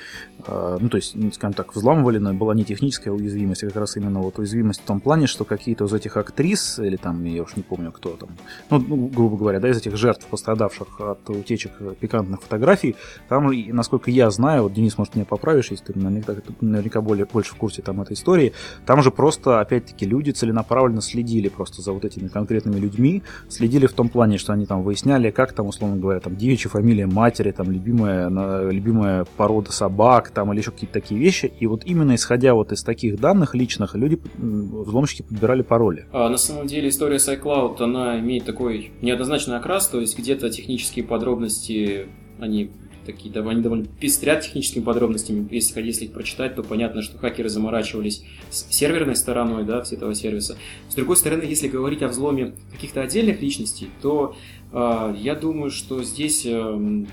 Э, ну, то есть, скажем так, взламывали, но была не техническая уязвимость, а как раз именно вот уязвимость в том плане, что какие-то из этих актрис, или там, я уж не помню, кто там, ну, ну грубо говоря, да, из этих жертв, пострадавших от утечек пикантных фотографий, там, насколько я знаю, вот Денис, может, меня поправишь, если ты наверняка, наверняка более более, больше в курсе там этой истории, там же просто, опять-таки, люди целенаправленно следили просто за вот этими конкретными людьми, следили в том плане, что они там выясняли, как там, условно говоря, там девичья фамилия матери, там любимая, любимая порода собак, там или еще какие-то такие вещи, и вот именно исходя вот из таких данных личных, люди, взломщики подбирали пароли. А, на самом деле история с iCloud, она имеет такой неоднозначный окрас, то есть где-то технические подробности они такие, они довольно пестрят техническими подробностями. Если, если их прочитать, то понятно, что хакеры заморачивались с серверной стороной да, этого сервиса. С другой стороны, если говорить о взломе каких-то отдельных личностей, то э, я думаю, что здесь э,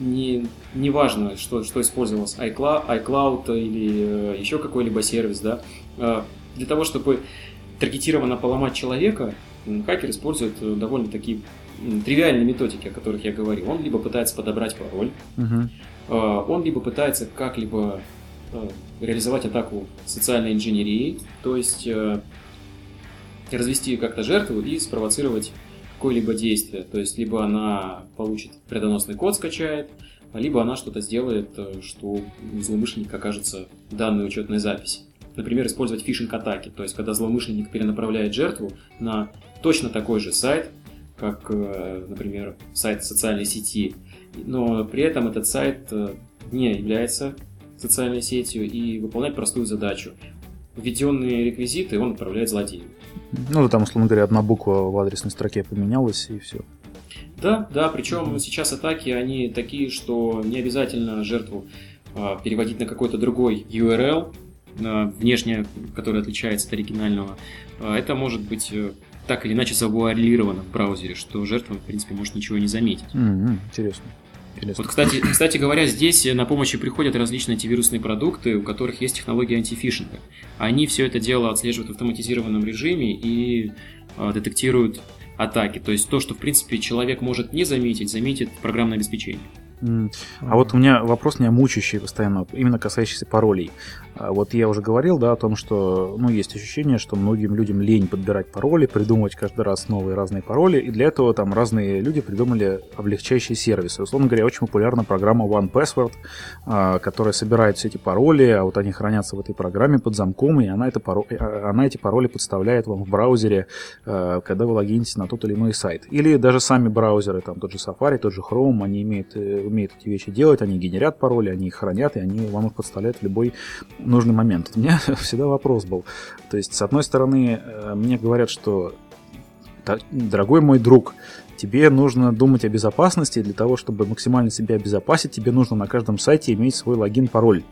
не, не важно, что, что использовалось, iCloud, iCloud или э, еще какой-либо сервис. Да? Э, для того, чтобы таргетированно поломать человека, хакер использует э, довольно такие тривиальные методики, о которых я говорил. Он либо пытается подобрать пароль, угу. он либо пытается как-либо а, реализовать атаку социальной инженерии, то есть а, развести как-то жертву и спровоцировать какое-либо действие. То есть либо она получит вредоносный код, скачает, либо она что-то сделает, что злоумышленник окажется в данной учетной записи. Например, использовать фишинг-атаки, то есть когда злоумышленник перенаправляет жертву на точно такой же сайт, как, э, например, сайт социальной сети, но при этом этот сайт э, не является социальной сетью и выполняет простую задачу. Введенные реквизиты он отправляет злодею. Ну, там, условно говоря, одна буква в адресной строке поменялась, и все. Да, да, причем сейчас атаки, они такие, что не обязательно жертву а, переводить на какой-то другой URL, внешне, который отличается от оригинального. А, это может быть э, так или иначе завуалировано в браузере, что жертва, в принципе, может ничего не заметить. Mm-hmm, интересно. Интересно. Вот, кстати, кстати говоря, здесь на помощь приходят различные антивирусные продукты, у которых есть технология антифишинга. Они все это дело отслеживают в автоматизированном режиме и э, детектируют атаки. То есть то, что, в принципе, человек может не заметить, заметит программное обеспечение. А вот у меня вопрос меня мучающий постоянно, именно касающийся паролей. А вот я уже говорил, да, о том, что, ну, есть ощущение, что многим людям лень подбирать пароли, придумывать каждый раз новые разные пароли, и для этого там разные люди придумали облегчающие сервисы. Условно говоря, очень популярна программа One Password, а, которая собирает все эти пароли, а вот они хранятся в этой программе под замком, и она, это паро... А, она эти пароли подставляет вам в браузере, когда вы логинитесь на тот или иной сайт. Или даже сами браузеры, там тот же Safari, тот же Chrome, они имеют, э, умеют эти вещи делать, они генерят пароли, они их хранят, и они вам их подставляют в любой нужный момент. У меня всегда вопрос был. То есть, с одной стороны, э, мне говорят, что дорогой мой друг, тебе нужно думать о безопасности, для того, чтобы максимально себя обезопасить, тебе нужно на каждом сайте иметь свой логин, пароль.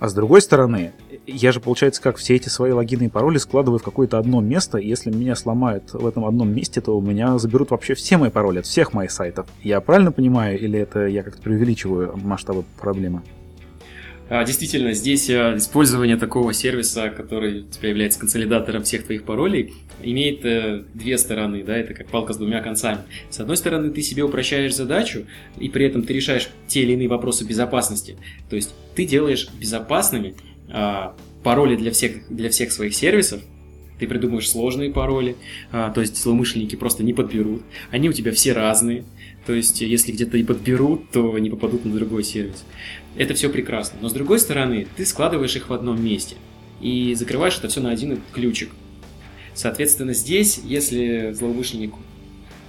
А с другой стороны, я же, получается, как все эти свои логины и пароли складываю в какое-то одно место, и если меня сломают в этом одном месте, то у меня заберут вообще все мои пароли от всех моих сайтов. Я правильно понимаю, или это я как-то преувеличиваю масштабы проблемы? А, действительно, здесь а, использование такого сервиса, который у является консолидатором всех твоих паролей, имеет э, две стороны, да, это как палка с двумя концами. С одной стороны, ты себе упрощаешь задачу, и при этом ты решаешь те или иные вопросы безопасности. То есть ты делаешь безопасными а, пароли для всех, для всех своих сервисов, ты придумаешь сложные пароли, а, то есть злоумышленники просто не подберут. Они у тебя все разные, то есть если где-то и подберут, то не попадут на другой сервис. Это все прекрасно. Но с другой стороны, ты складываешь их в одном месте и закрываешь это все на один ключик. Соответственно, здесь, если злоумышленник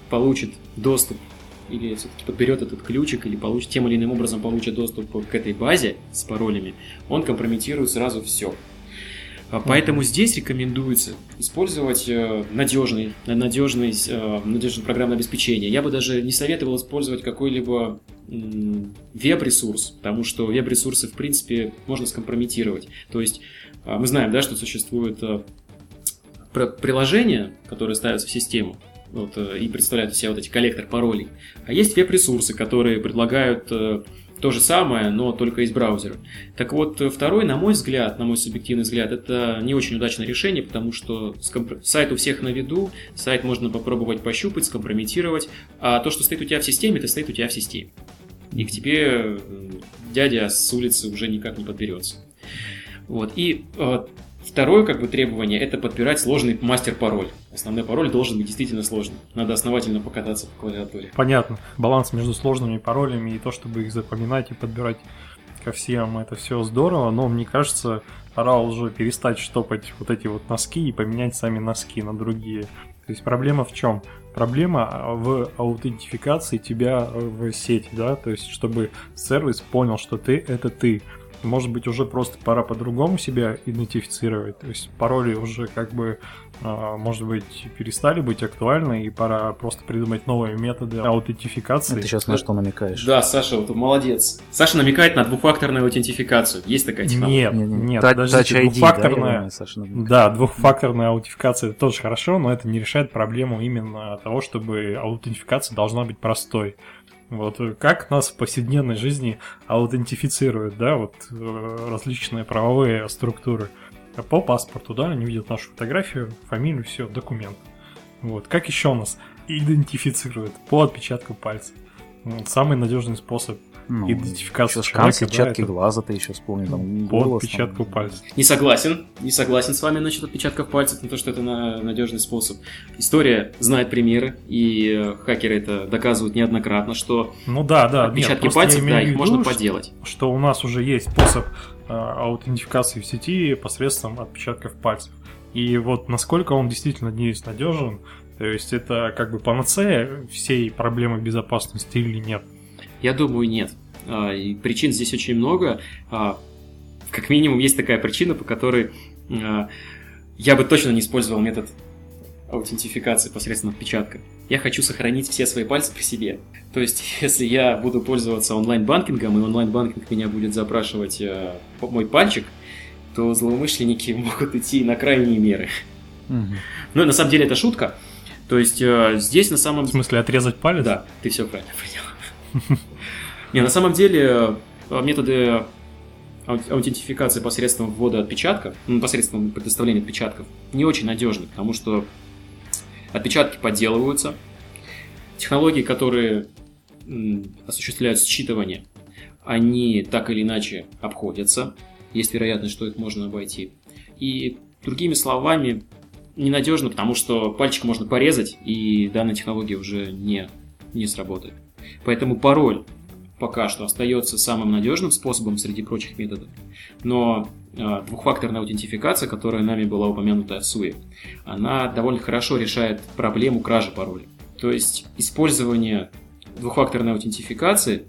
получит доступ или все-таки подберет этот ключик, или получит, тем или иным образом получит доступ к этой базе с паролями, он компрометирует сразу все. А поэтому здесь рекомендуется использовать э, надежный, надежный, э, надежное программное обеспечение. Я бы даже не советовал использовать какой-либо веб-ресурс, потому что веб-ресурсы, в принципе, можно скомпрометировать. То есть а, мы знаем, да, что существуют э, приложения, которые ставятся в систему, вот, и представляют из себя вот эти коллектор паролей. А есть веб-ресурсы, которые предлагают то же самое, но только из браузера. Так вот, второй, на мой взгляд, на мой субъективный взгляд, это не очень удачное решение, потому что сайт у всех на виду, сайт можно попробовать пощупать, скомпрометировать, а то, что стоит у тебя в системе, это стоит у тебя в системе. И к тебе дядя с улицы уже никак не подберется. Вот. И э, Второе как бы требование – это подбирать сложный мастер-пароль. Основной пароль должен быть действительно сложным. Надо основательно покататься по клавиатуре. Понятно. Баланс между сложными паролями и то, чтобы их запоминать и подбирать ко всем, это все здорово, но мне кажется, пора уже перестать штопать вот эти вот носки и поменять сами носки на другие. То есть проблема в чем? Проблема в аутентификации тебя в сети, да, то есть чтобы сервис понял, что ты это ты может быть, уже просто пора по-другому себя идентифицировать. То есть пароли уже как бы, а, может быть, перестали быть актуальны, и пора просто придумать новые методы аутентификации. Ты сейчас на что намекаешь? Да, Саша, вот молодец. Саша намекает на двухфакторную аутентификацию. Есть такая технология? Нет, нет, нет подождите, двухфакторная... Да, да, двухфакторная аутентификация это тоже хорошо, но это не решает проблему именно того, чтобы аутентификация должна быть простой. Вот э, как нас в повседневной жизни аутентифицируют, да, вот э, различные правовые структуры. По паспорту, да, они видят нашу фотографию, фамилию, все, документ. Вот. Как еще нас идентифицируют? По отпечатку пальца. Вот. Самый надежный способ ну, идентификация человека. Сетчатки да, глаза ты еще вспомни, там По голос, отпечатку там... пальца. Не согласен, не согласен с вами насчет отпечатков пальцев, на то, что это на надежный способ. История знает примеры, и э, хакеры это доказывают неоднократно, что ну да, да, отпечатки нет, пальцев, да, их виду, можно поделать. Что у нас уже есть способ э, аутентификации в сети посредством отпечатков пальцев. И вот насколько он действительно не надежен, то есть это как бы панацея всей проблемы безопасности или нет? Я думаю, нет. А, и причин здесь очень много. А, как минимум есть такая причина, по которой а, я бы точно не использовал метод аутентификации посредством отпечатка. Я хочу сохранить все свои пальцы при себе. То есть, если я буду пользоваться онлайн-банкингом, и онлайн-банкинг меня будет запрашивать мой пальчик, то злоумышленники могут идти на крайние меры. Угу. Ну, на самом деле, это шутка. То есть, здесь на самом... В смысле, отрезать палец? Да, ты все правильно понял. Не, на самом деле э, методы аутентификации посредством ввода отпечатков, ну, посредством предоставления отпечатков, не очень надежны, потому что отпечатки подделываются. Технологии, которые осуществляют считывание, они так или иначе обходятся. Есть вероятность, что их можно обойти. И другими словами, ненадежно, потому что пальчик можно порезать, и данная технология уже не, не сработает. Поэтому пароль пока что остается самым надежным способом среди прочих методов. Но э, двухфакторная аутентификация, которая нами была упомянута в СУЕ, она довольно хорошо решает проблему кражи пароля. То есть использование двухфакторной аутентификации,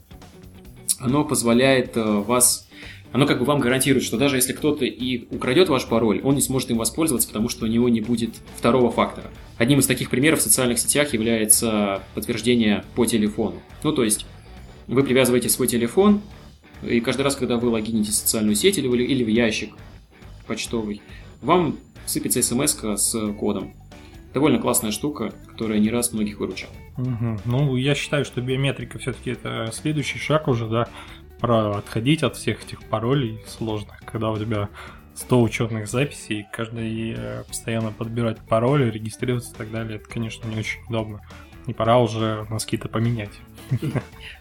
оно позволяет э, вас оно как бы вам гарантирует, что даже если кто-то и украдет ваш пароль, он не сможет им воспользоваться, потому что у него не будет второго фактора. Одним из таких примеров в социальных сетях является подтверждение по телефону. Ну, то есть вы привязываете свой телефон, и каждый раз, когда вы логинитесь в социальную сеть или, или в ящик почтовый, вам сыпется смс с кодом. Довольно классная штука, которая не раз многих выручала. Угу. Ну, я считаю, что биометрика все-таки это следующий шаг уже, да, пора отходить от всех этих паролей сложных, когда у тебя 100 учетных записей, каждый э, постоянно подбирать пароли, регистрироваться и так далее, это, конечно, не очень удобно. И пора уже носки-то поменять.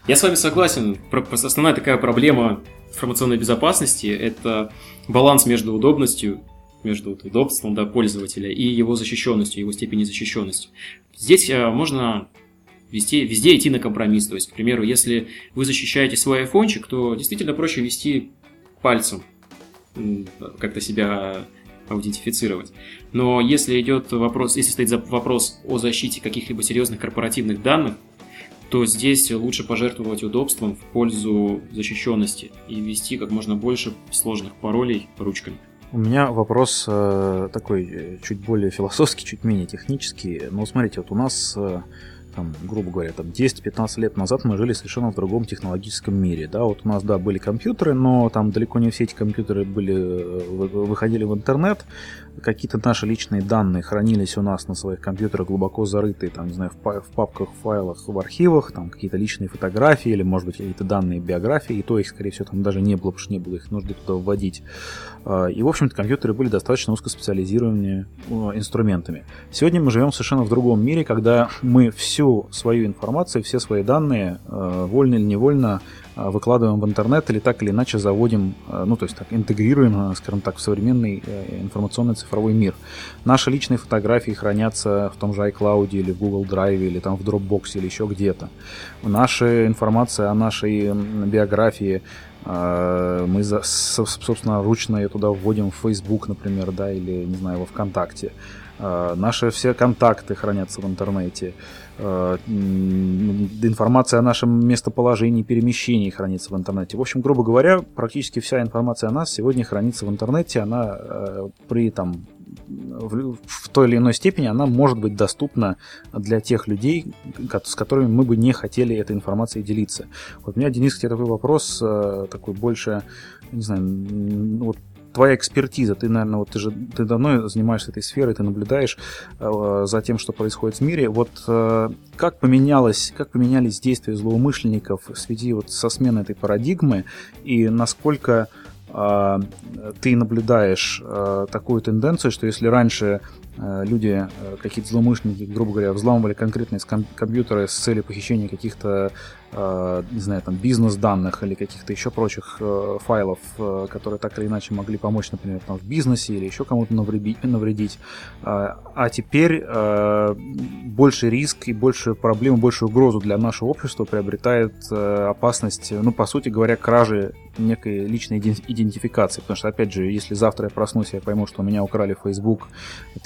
Я с вами согласен. Основная такая проблема информационной безопасности – это баланс между удобностью, между удобством да, пользователя и его защищенностью, его степени защищенности. Здесь э, можно вести, везде идти на компромисс. То есть, к примеру, если вы защищаете свой айфончик, то действительно проще вести пальцем, как-то себя аутентифицировать. Но если идет вопрос, если стоит вопрос о защите каких-либо серьезных корпоративных данных, то здесь лучше пожертвовать удобством в пользу защищенности и ввести как можно больше сложных паролей ручками. У меня вопрос э, такой э, чуть более философский, чуть менее технический. Но смотрите, вот у нас э, там, грубо говоря, там 10-15 лет назад мы жили совершенно в другом технологическом мире, да, вот у нас, да, были компьютеры, но там далеко не все эти компьютеры были, э, выходили в интернет, какие-то наши личные данные хранились у нас на своих компьютерах глубоко зарытые, там, не знаю, в, папках, файлах, в архивах, там какие-то личные фотографии или, может быть, какие-то данные биографии, и то их, скорее всего, там даже не было, потому что не было их нужды туда вводить. А, и, в общем-то, компьютеры были достаточно узкоспециализированными э, инструментами. Сегодня мы живем совершенно в другом мире, когда мы всю свою информацию, все свои данные, э, вольно или невольно, выкладываем в интернет или так или иначе заводим, ну, то есть так, интегрируем, скажем так, в современный информационный цифровой мир. Наши личные фотографии хранятся в том же iCloud или в Google Drive или там в Dropbox или еще где-то. Наша информация о нашей биографии а, мы, собственно, ручно ее туда вводим в Facebook, например, да, или, не знаю, во ВКонтакте. А, наши все контакты хранятся в интернете. А, информация о нашем местоположении, перемещении хранится в интернете. В общем, грубо говоря, практически вся информация о нас сегодня хранится в интернете. Она при там, в, в той или иной степени она может быть доступна для тех людей, с которыми мы бы не хотели этой информацией делиться. Вот у меня, Денис, к тебе такой вопрос, э, такой больше, не знаю, вот твоя экспертиза, ты, наверное, вот ты же ты давно занимаешься этой сферой, ты наблюдаешь э, за тем, что происходит в мире. Вот э, как поменялось, как поменялись действия злоумышленников в связи вот со сменой этой парадигмы и насколько а, ты наблюдаешь а, такую тенденцию, что если раньше а, люди, какие-то злоумышленники, грубо говоря, взламывали конкретные компьютеры с целью похищения каких-то Э, не знаю, там, бизнес-данных или каких-то еще прочих э, файлов, э, которые так или иначе могли помочь, например, там, в бизнесе или еще кому-то навредить. навредить. А теперь больше риск и больше проблем, большую угрозу для нашего общества приобретает опасность, ну, по сути говоря, кражи некой личной идентификации. Потому что, опять же, если завтра я проснусь, я пойму, что у меня украли Facebook,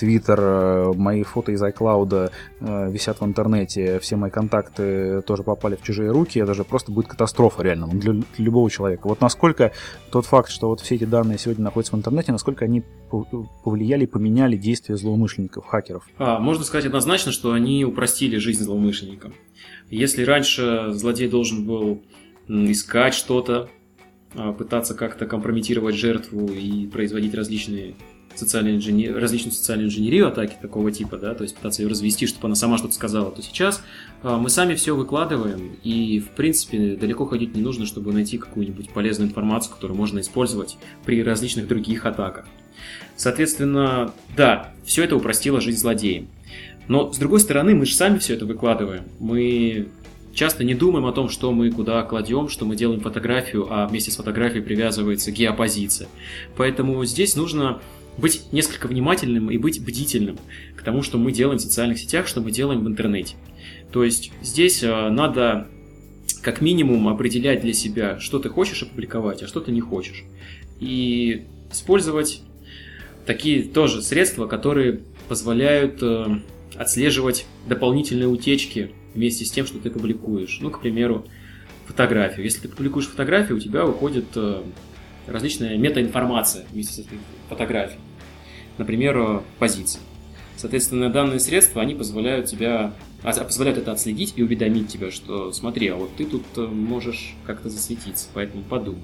Twitter, мои фото из iCloud висят в интернете, все мои контакты тоже попали в чужие руки, это же просто будет катастрофа реально для, для любого человека. Вот насколько тот факт, что вот все эти данные сегодня находятся в интернете, насколько они повлияли, поменяли действия злоумышленников, хакеров? А, можно сказать однозначно, что они упростили жизнь злоумышленникам. Если раньше злодей должен был искать что-то, а, пытаться как-то компрометировать жертву и производить различные социальной инженер... различную социальную инженерию атаки такого типа, да, то есть пытаться ее развести, чтобы она сама что-то сказала, то сейчас а, мы сами все выкладываем, и, в принципе, далеко ходить не нужно, чтобы найти какую-нибудь полезную информацию, которую можно использовать при различных других атаках. Соответственно, да, все это упростило жизнь злодеям. Но, с другой стороны, мы же сами все это выкладываем. Мы часто не думаем о том, что мы куда кладем, что мы делаем фотографию, а вместе с фотографией привязывается геопозиция. Поэтому здесь нужно быть несколько внимательным и быть бдительным к тому, что мы делаем в социальных сетях, что мы делаем в интернете. То есть здесь э, надо как минимум определять для себя, что ты хочешь опубликовать, а что ты не хочешь. И использовать такие тоже средства, которые позволяют э, отслеживать дополнительные утечки вместе с тем, что ты публикуешь. Ну, к примеру, фотографию. Если ты публикуешь фотографию, у тебя выходит э, различная метаинформация вместе с этой фотографией. Например, э, позиции. Соответственно, данные средства, они позволяют тебя, а, позволяют это отследить и уведомить тебя, что смотри, а вот ты тут э, можешь как-то засветиться, поэтому подумай.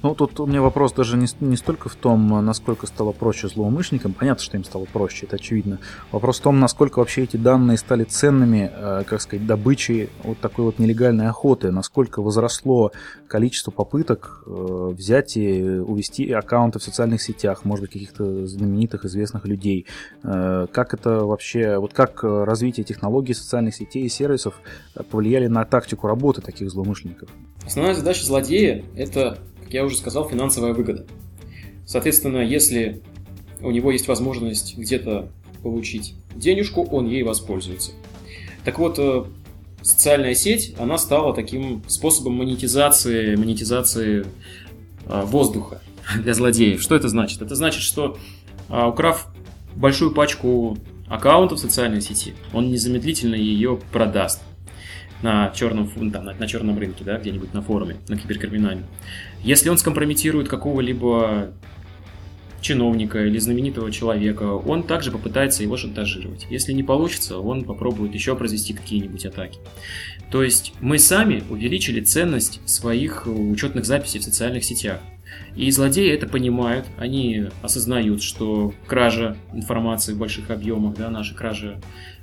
Ну, тут у меня вопрос даже не, не столько в том, насколько стало проще злоумышленникам. Понятно, что им стало проще, это очевидно. Вопрос в том, насколько вообще эти данные стали ценными, э, как сказать, добычей вот такой вот нелегальной охоты. Насколько возросло количество попыток э, взять и увести аккаунты в социальных сетях, может быть, каких-то знаменитых, известных людей. Э, как это вообще, вот как развитие технологий социальных сетей и сервисов повлияли на тактику работы таких злоумышленников? Основная задача злодея – это как я уже сказал, финансовая выгода. Соответственно, если у него есть возможность где-то получить денежку, он ей воспользуется. Так вот, э, социальная сеть, она стала таким способом монетизации, монетизации э, воздуха для злодеев. Что это значит? Это значит, что э, украв большую пачку аккаунтов в социальной сети, он незамедлительно ее продаст на черном, там, на, на черном рынке, да, где-нибудь на форуме, на киберкриминальном. Если он скомпрометирует какого-либо чиновника или знаменитого человека, он также попытается его шантажировать. Если не получится, он попробует еще произвести какие-нибудь атаки. То есть мы сами увеличили ценность своих учетных записей в социальных сетях. И злодеи это понимают, они осознают, что кража информации в больших объемах, да, наша кража,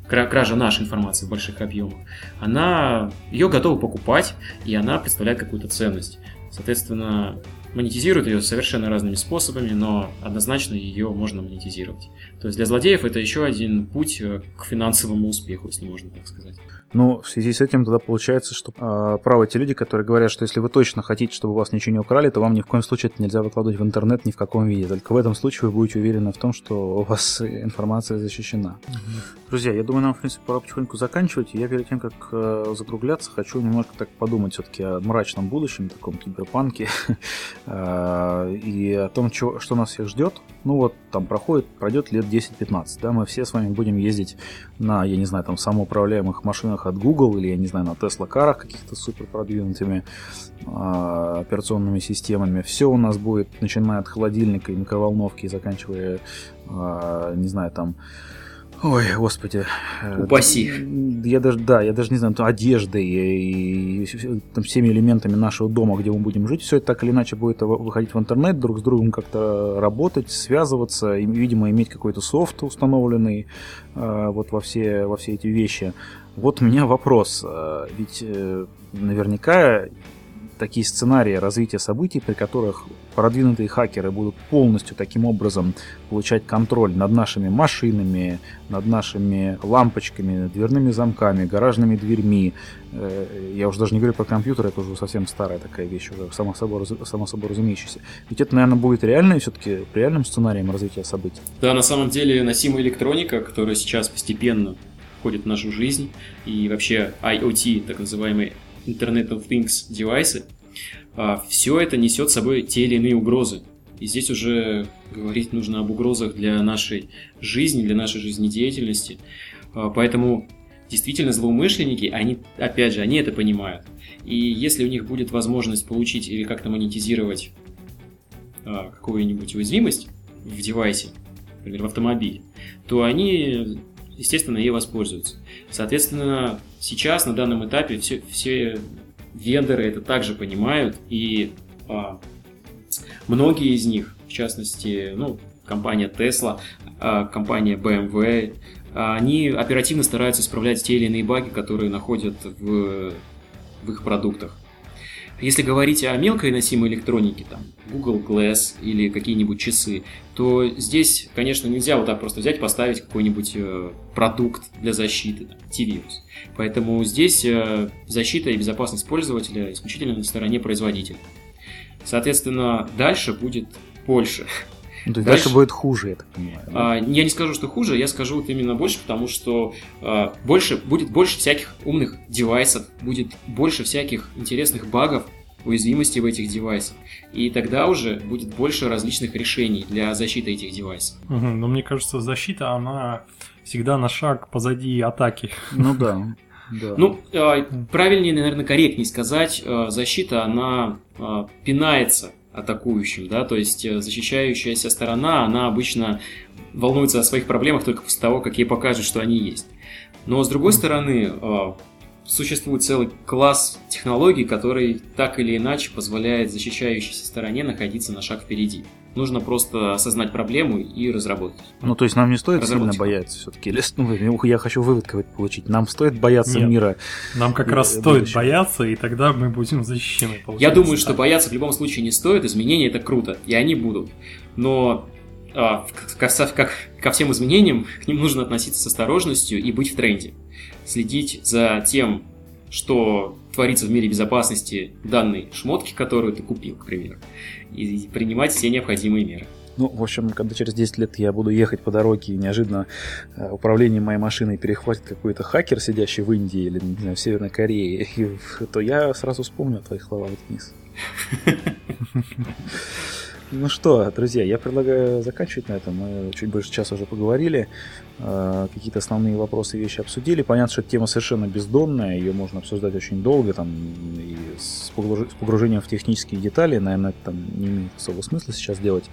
кража нашей информации в больших объемах, она, ее готовы покупать, и она представляет какую-то ценность. Соответственно, монетизируют ее совершенно разными способами, но однозначно ее можно монетизировать. То есть для злодеев это еще один путь э, к финансовому успеху, если можно так сказать. Ну, в связи с этим тогда получается, что э, правы те люди, которые говорят, что если вы точно хотите, чтобы у вас ничего не украли, то вам ни в коем случае это нельзя выкладывать в интернет ни в каком виде. Только в этом случае вы будете уверены в том, что у вас информация защищена. Угу. Друзья, я думаю, нам, в принципе, пора потихоньку заканчивать. Я перед тем, как э, закругляться, хочу немножко так подумать все-таки о мрачном будущем, таком киберпанке, э, и о том, что, нас всех ждет. Ну вот, там проходит, пройдет лет 10-15, да, мы все с вами будем ездить на, я не знаю, там, самоуправляемых машинах от Google или, я не знаю, на Tesla карах каких-то супер продвинутыми э, операционными системами. Все у нас будет, начиная от холодильника и микроволновки и заканчивая, э, не знаю, там, Ой, господи. Э, Упаси. Я даже, да, я даже не знаю, там, одеждой и, и там, всеми элементами нашего дома, где мы будем жить, все это так или иначе будет выходить в интернет, друг с другом как-то работать, связываться, и, видимо, иметь какой-то софт установленный э, вот во все, во все эти вещи. Вот у меня вопрос. Э, ведь э, наверняка такие сценарии развития событий, при которых продвинутые хакеры будут полностью таким образом получать контроль над нашими машинами, над нашими лампочками, дверными замками, гаражными дверьми. Э, я уже даже не говорю про компьютер, это уже совсем старая такая вещь, уже само собой, само собой разумеющаяся. Ведь это, наверное, будет реальной все-таки реальным сценарием развития событий. Да, на самом деле носимая электроника, которая сейчас постепенно входит в нашу жизнь, и вообще IoT, так называемый Internet of Things девайсы, а, все это несет с собой те или иные угрозы. И здесь уже говорить нужно об угрозах для нашей жизни, для нашей жизнедеятельности. А, поэтому действительно злоумышленники, они, опять же, они это понимают. И если у них будет возможность получить или как-то монетизировать а, какую-нибудь уязвимость в девайсе, например, в автомобиле, то они, естественно, ей воспользуются. Соответственно, сейчас на данном этапе все, все вендоры это также понимают, и а, многие из них, в частности, ну, компания Tesla, а, компания BMW, они оперативно стараются исправлять те или иные баги, которые находят в, в их продуктах. Если говорить о мелкой носимой электронике, там, Google Glass или какие-нибудь часы, то здесь, конечно, нельзя вот так просто взять, поставить какой-нибудь э, продукт для защиты, T-Virus. Поэтому здесь э, защита и безопасность пользователя исключительно на стороне производителя. Соответственно, дальше будет больше. Ну, то есть дальше, дальше будет хуже, я так понимаю. Да? А, я не скажу, что хуже, я скажу вот именно больше, потому что а, больше, будет больше всяких умных девайсов, будет больше всяких интересных багов, уязвимостей в этих девайсах. И тогда уже будет больше различных решений для защиты этих девайсов. Угу, но мне кажется, защита, она всегда на шаг позади атаки. Ну да. Да. Ну, э, правильнее, наверное, корректнее сказать, защита, она пинается атакующим, да, то есть э, защищающаяся сторона, она обычно волнуется о своих проблемах только после того, как ей покажут, что они есть. Но с другой стороны, э, существует целый класс технологий, который так или иначе позволяет защищающейся стороне находиться на шаг впереди. Нужно просто осознать проблему и разработать. Ну, то есть нам не стоит сильно бояться все-таки. Ну, я хочу вывод какой-то получить. Нам стоит бояться Нет. мира. Нам как раз стоит бояться, и тогда мы будем защищены. Я думаю, что бояться в любом случае не стоит. Изменения это круто, и они будут. Но а, как, как ко всем изменениям, к ним нужно относиться с осторожностью и быть в тренде. Следить за тем, что творится в мире безопасности данной шмотки, которую ты купил, к примеру, и принимать все необходимые меры. Ну, в общем, когда через 10 лет я буду ехать по дороге и неожиданно э, управление моей машиной перехватит какой-то хакер, сидящий в Индии или, не знаю, в Северной Корее, то я сразу вспомню о твоих словах, Денис. Ну что, друзья, я предлагаю заканчивать на этом. Мы чуть больше часа уже поговорили. Э, какие-то основные вопросы и вещи обсудили. Понятно, что тема совершенно бездонная, ее можно обсуждать очень долго, там, и с погружением в технические детали, наверное, это там не имеет особого смысла сейчас делать.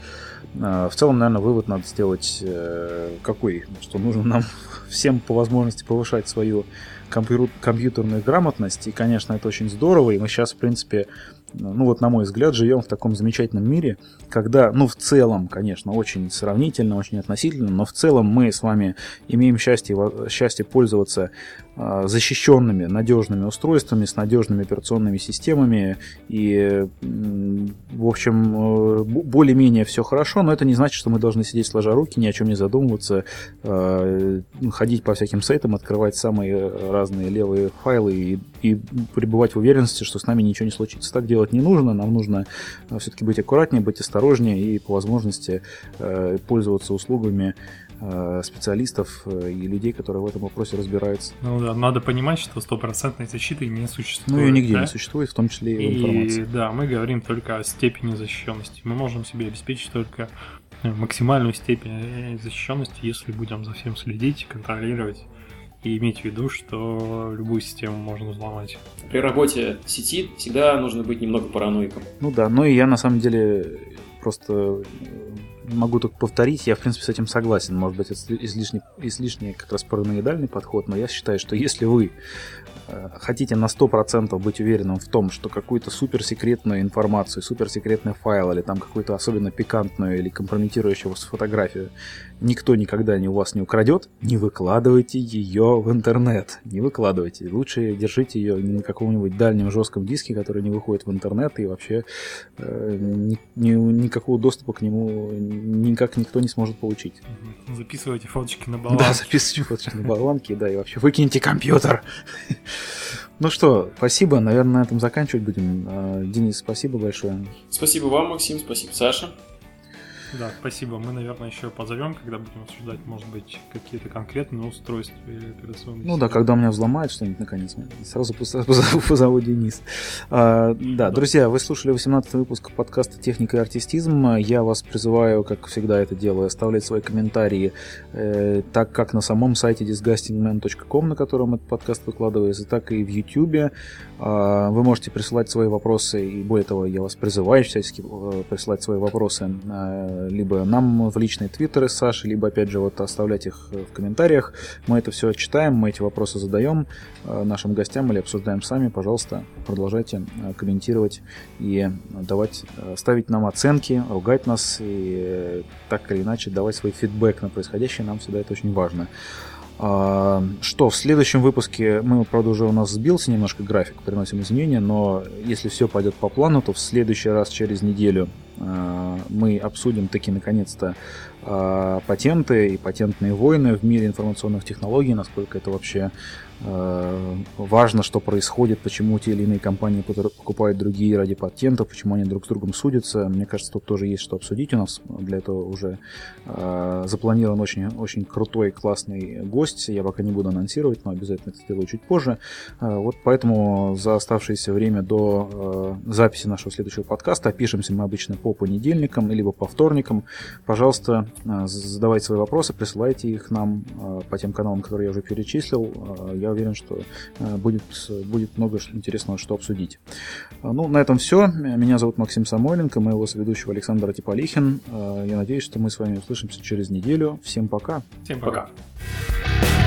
Э, в целом, наверное, вывод надо сделать э, какой? Что нужно нам всем по возможности повышать свою компьютерную грамотность, и, конечно, это очень здорово, и мы сейчас, в принципе, ну вот на мой взгляд, живем в таком замечательном мире, когда, ну в целом, конечно, очень сравнительно, очень относительно, но в целом мы с вами имеем счастье, счастье пользоваться защищенными, надежными устройствами, с надежными операционными системами. И, в общем, э, более-менее все хорошо, но это не значит, что мы должны сидеть сложа руки, ни о чем не задумываться, а, ходить по всяким сайтам, открывать самые разные левые файлы и, и пребывать в уверенности, что с нами ничего не случится. Так делать не нужно, нам нужно э, все-таки быть аккуратнее, быть осторожнее и по возможности э, пользоваться услугами Э, специалистов э, и людей, которые в этом вопросе разбираются. Ну да, надо понимать, что стопроцентной защиты не существует. Ну ее нигде да? не существует, в том числе и, и в информации. Да, мы говорим только о степени защищенности. Мы можем себе обеспечить только э, максимальную степень защищенности, если будем за всем следить, контролировать и иметь в виду, что любую систему можно взломать. При работе сети всегда нужно быть немного параноиком. Ну да, ну и я на самом деле просто могу только повторить, я в принципе с этим согласен. Может быть, это излишне, излишне как раз параноидальный подход, но я считаю, что если вы хотите на 100% быть уверенным в том, что какую-то суперсекретную информацию, суперсекретный файл или там какую-то особенно пикантную или компрометирующую вас фотографию никто никогда не у вас не украдет, не выкладывайте ее в интернет. Не выкладывайте. Лучше держите ее на каком-нибудь дальнем жестком диске, который не выходит в интернет и вообще э, ни, ни, никакого доступа к нему никак никто не сможет получить. Записывайте фоточки на болванке. Да, записывайте фоточки на болванке, да, и вообще выкиньте компьютер. Ну что, спасибо. Наверное, на этом заканчивать будем. А, Денис, спасибо большое. Спасибо вам, Максим. Спасибо, Саша. Да, спасибо. Мы, наверное, еще позовем, когда будем обсуждать, может быть, какие-то конкретные устройства или операционные Ну да, когда у меня взломают что-нибудь наконец, сразу позову, позову Денис. А, да, да, друзья, вы слушали 18 выпуск подкаста «Техника и артистизм». Я вас призываю, как всегда это делаю, оставлять свои комментарии, э, так как на самом сайте disgustingman.com, на котором этот подкаст выкладывается, так и в YouTube. А, вы можете присылать свои вопросы, и более того, я вас призываю всячески э, присылать свои вопросы э, либо нам в личные твиттеры с Сашей, либо, опять же, вот оставлять их в комментариях. Мы это все читаем, мы эти вопросы задаем э, нашим гостям или обсуждаем сами. Пожалуйста, продолжайте э, комментировать и давать, э, ставить нам оценки, ругать нас и так или иначе давать свой фидбэк на происходящее. Нам всегда это очень важно. А, что, в следующем выпуске мы, правда, уже у нас сбился немножко график, приносим изменения, но если все пойдет по плану, то в следующий раз через неделю а, мы обсудим таки наконец-то а, патенты и патентные войны в мире информационных технологий, насколько это вообще важно, что происходит, почему те или иные компании покупают другие ради патентов, почему они друг с другом судятся. Мне кажется, тут тоже есть что обсудить. У нас для этого уже э, запланирован очень, очень крутой, классный гость. Я пока не буду анонсировать, но обязательно это сделаю чуть позже. Э, вот поэтому за оставшееся время до э, записи нашего следующего подкаста опишемся мы обычно по понедельникам, либо по вторникам. Пожалуйста, э, задавайте свои вопросы, присылайте их нам э, по тем каналам, которые я уже перечислил. Э, я уверен, что э, будет, будет много интересного, что обсудить. А, ну, на этом все. Меня зовут Максим Самойленко, моего соведущего Александр Типолихин. А, я надеюсь, что мы с вами услышимся через неделю. Всем пока. Всем пока. пока.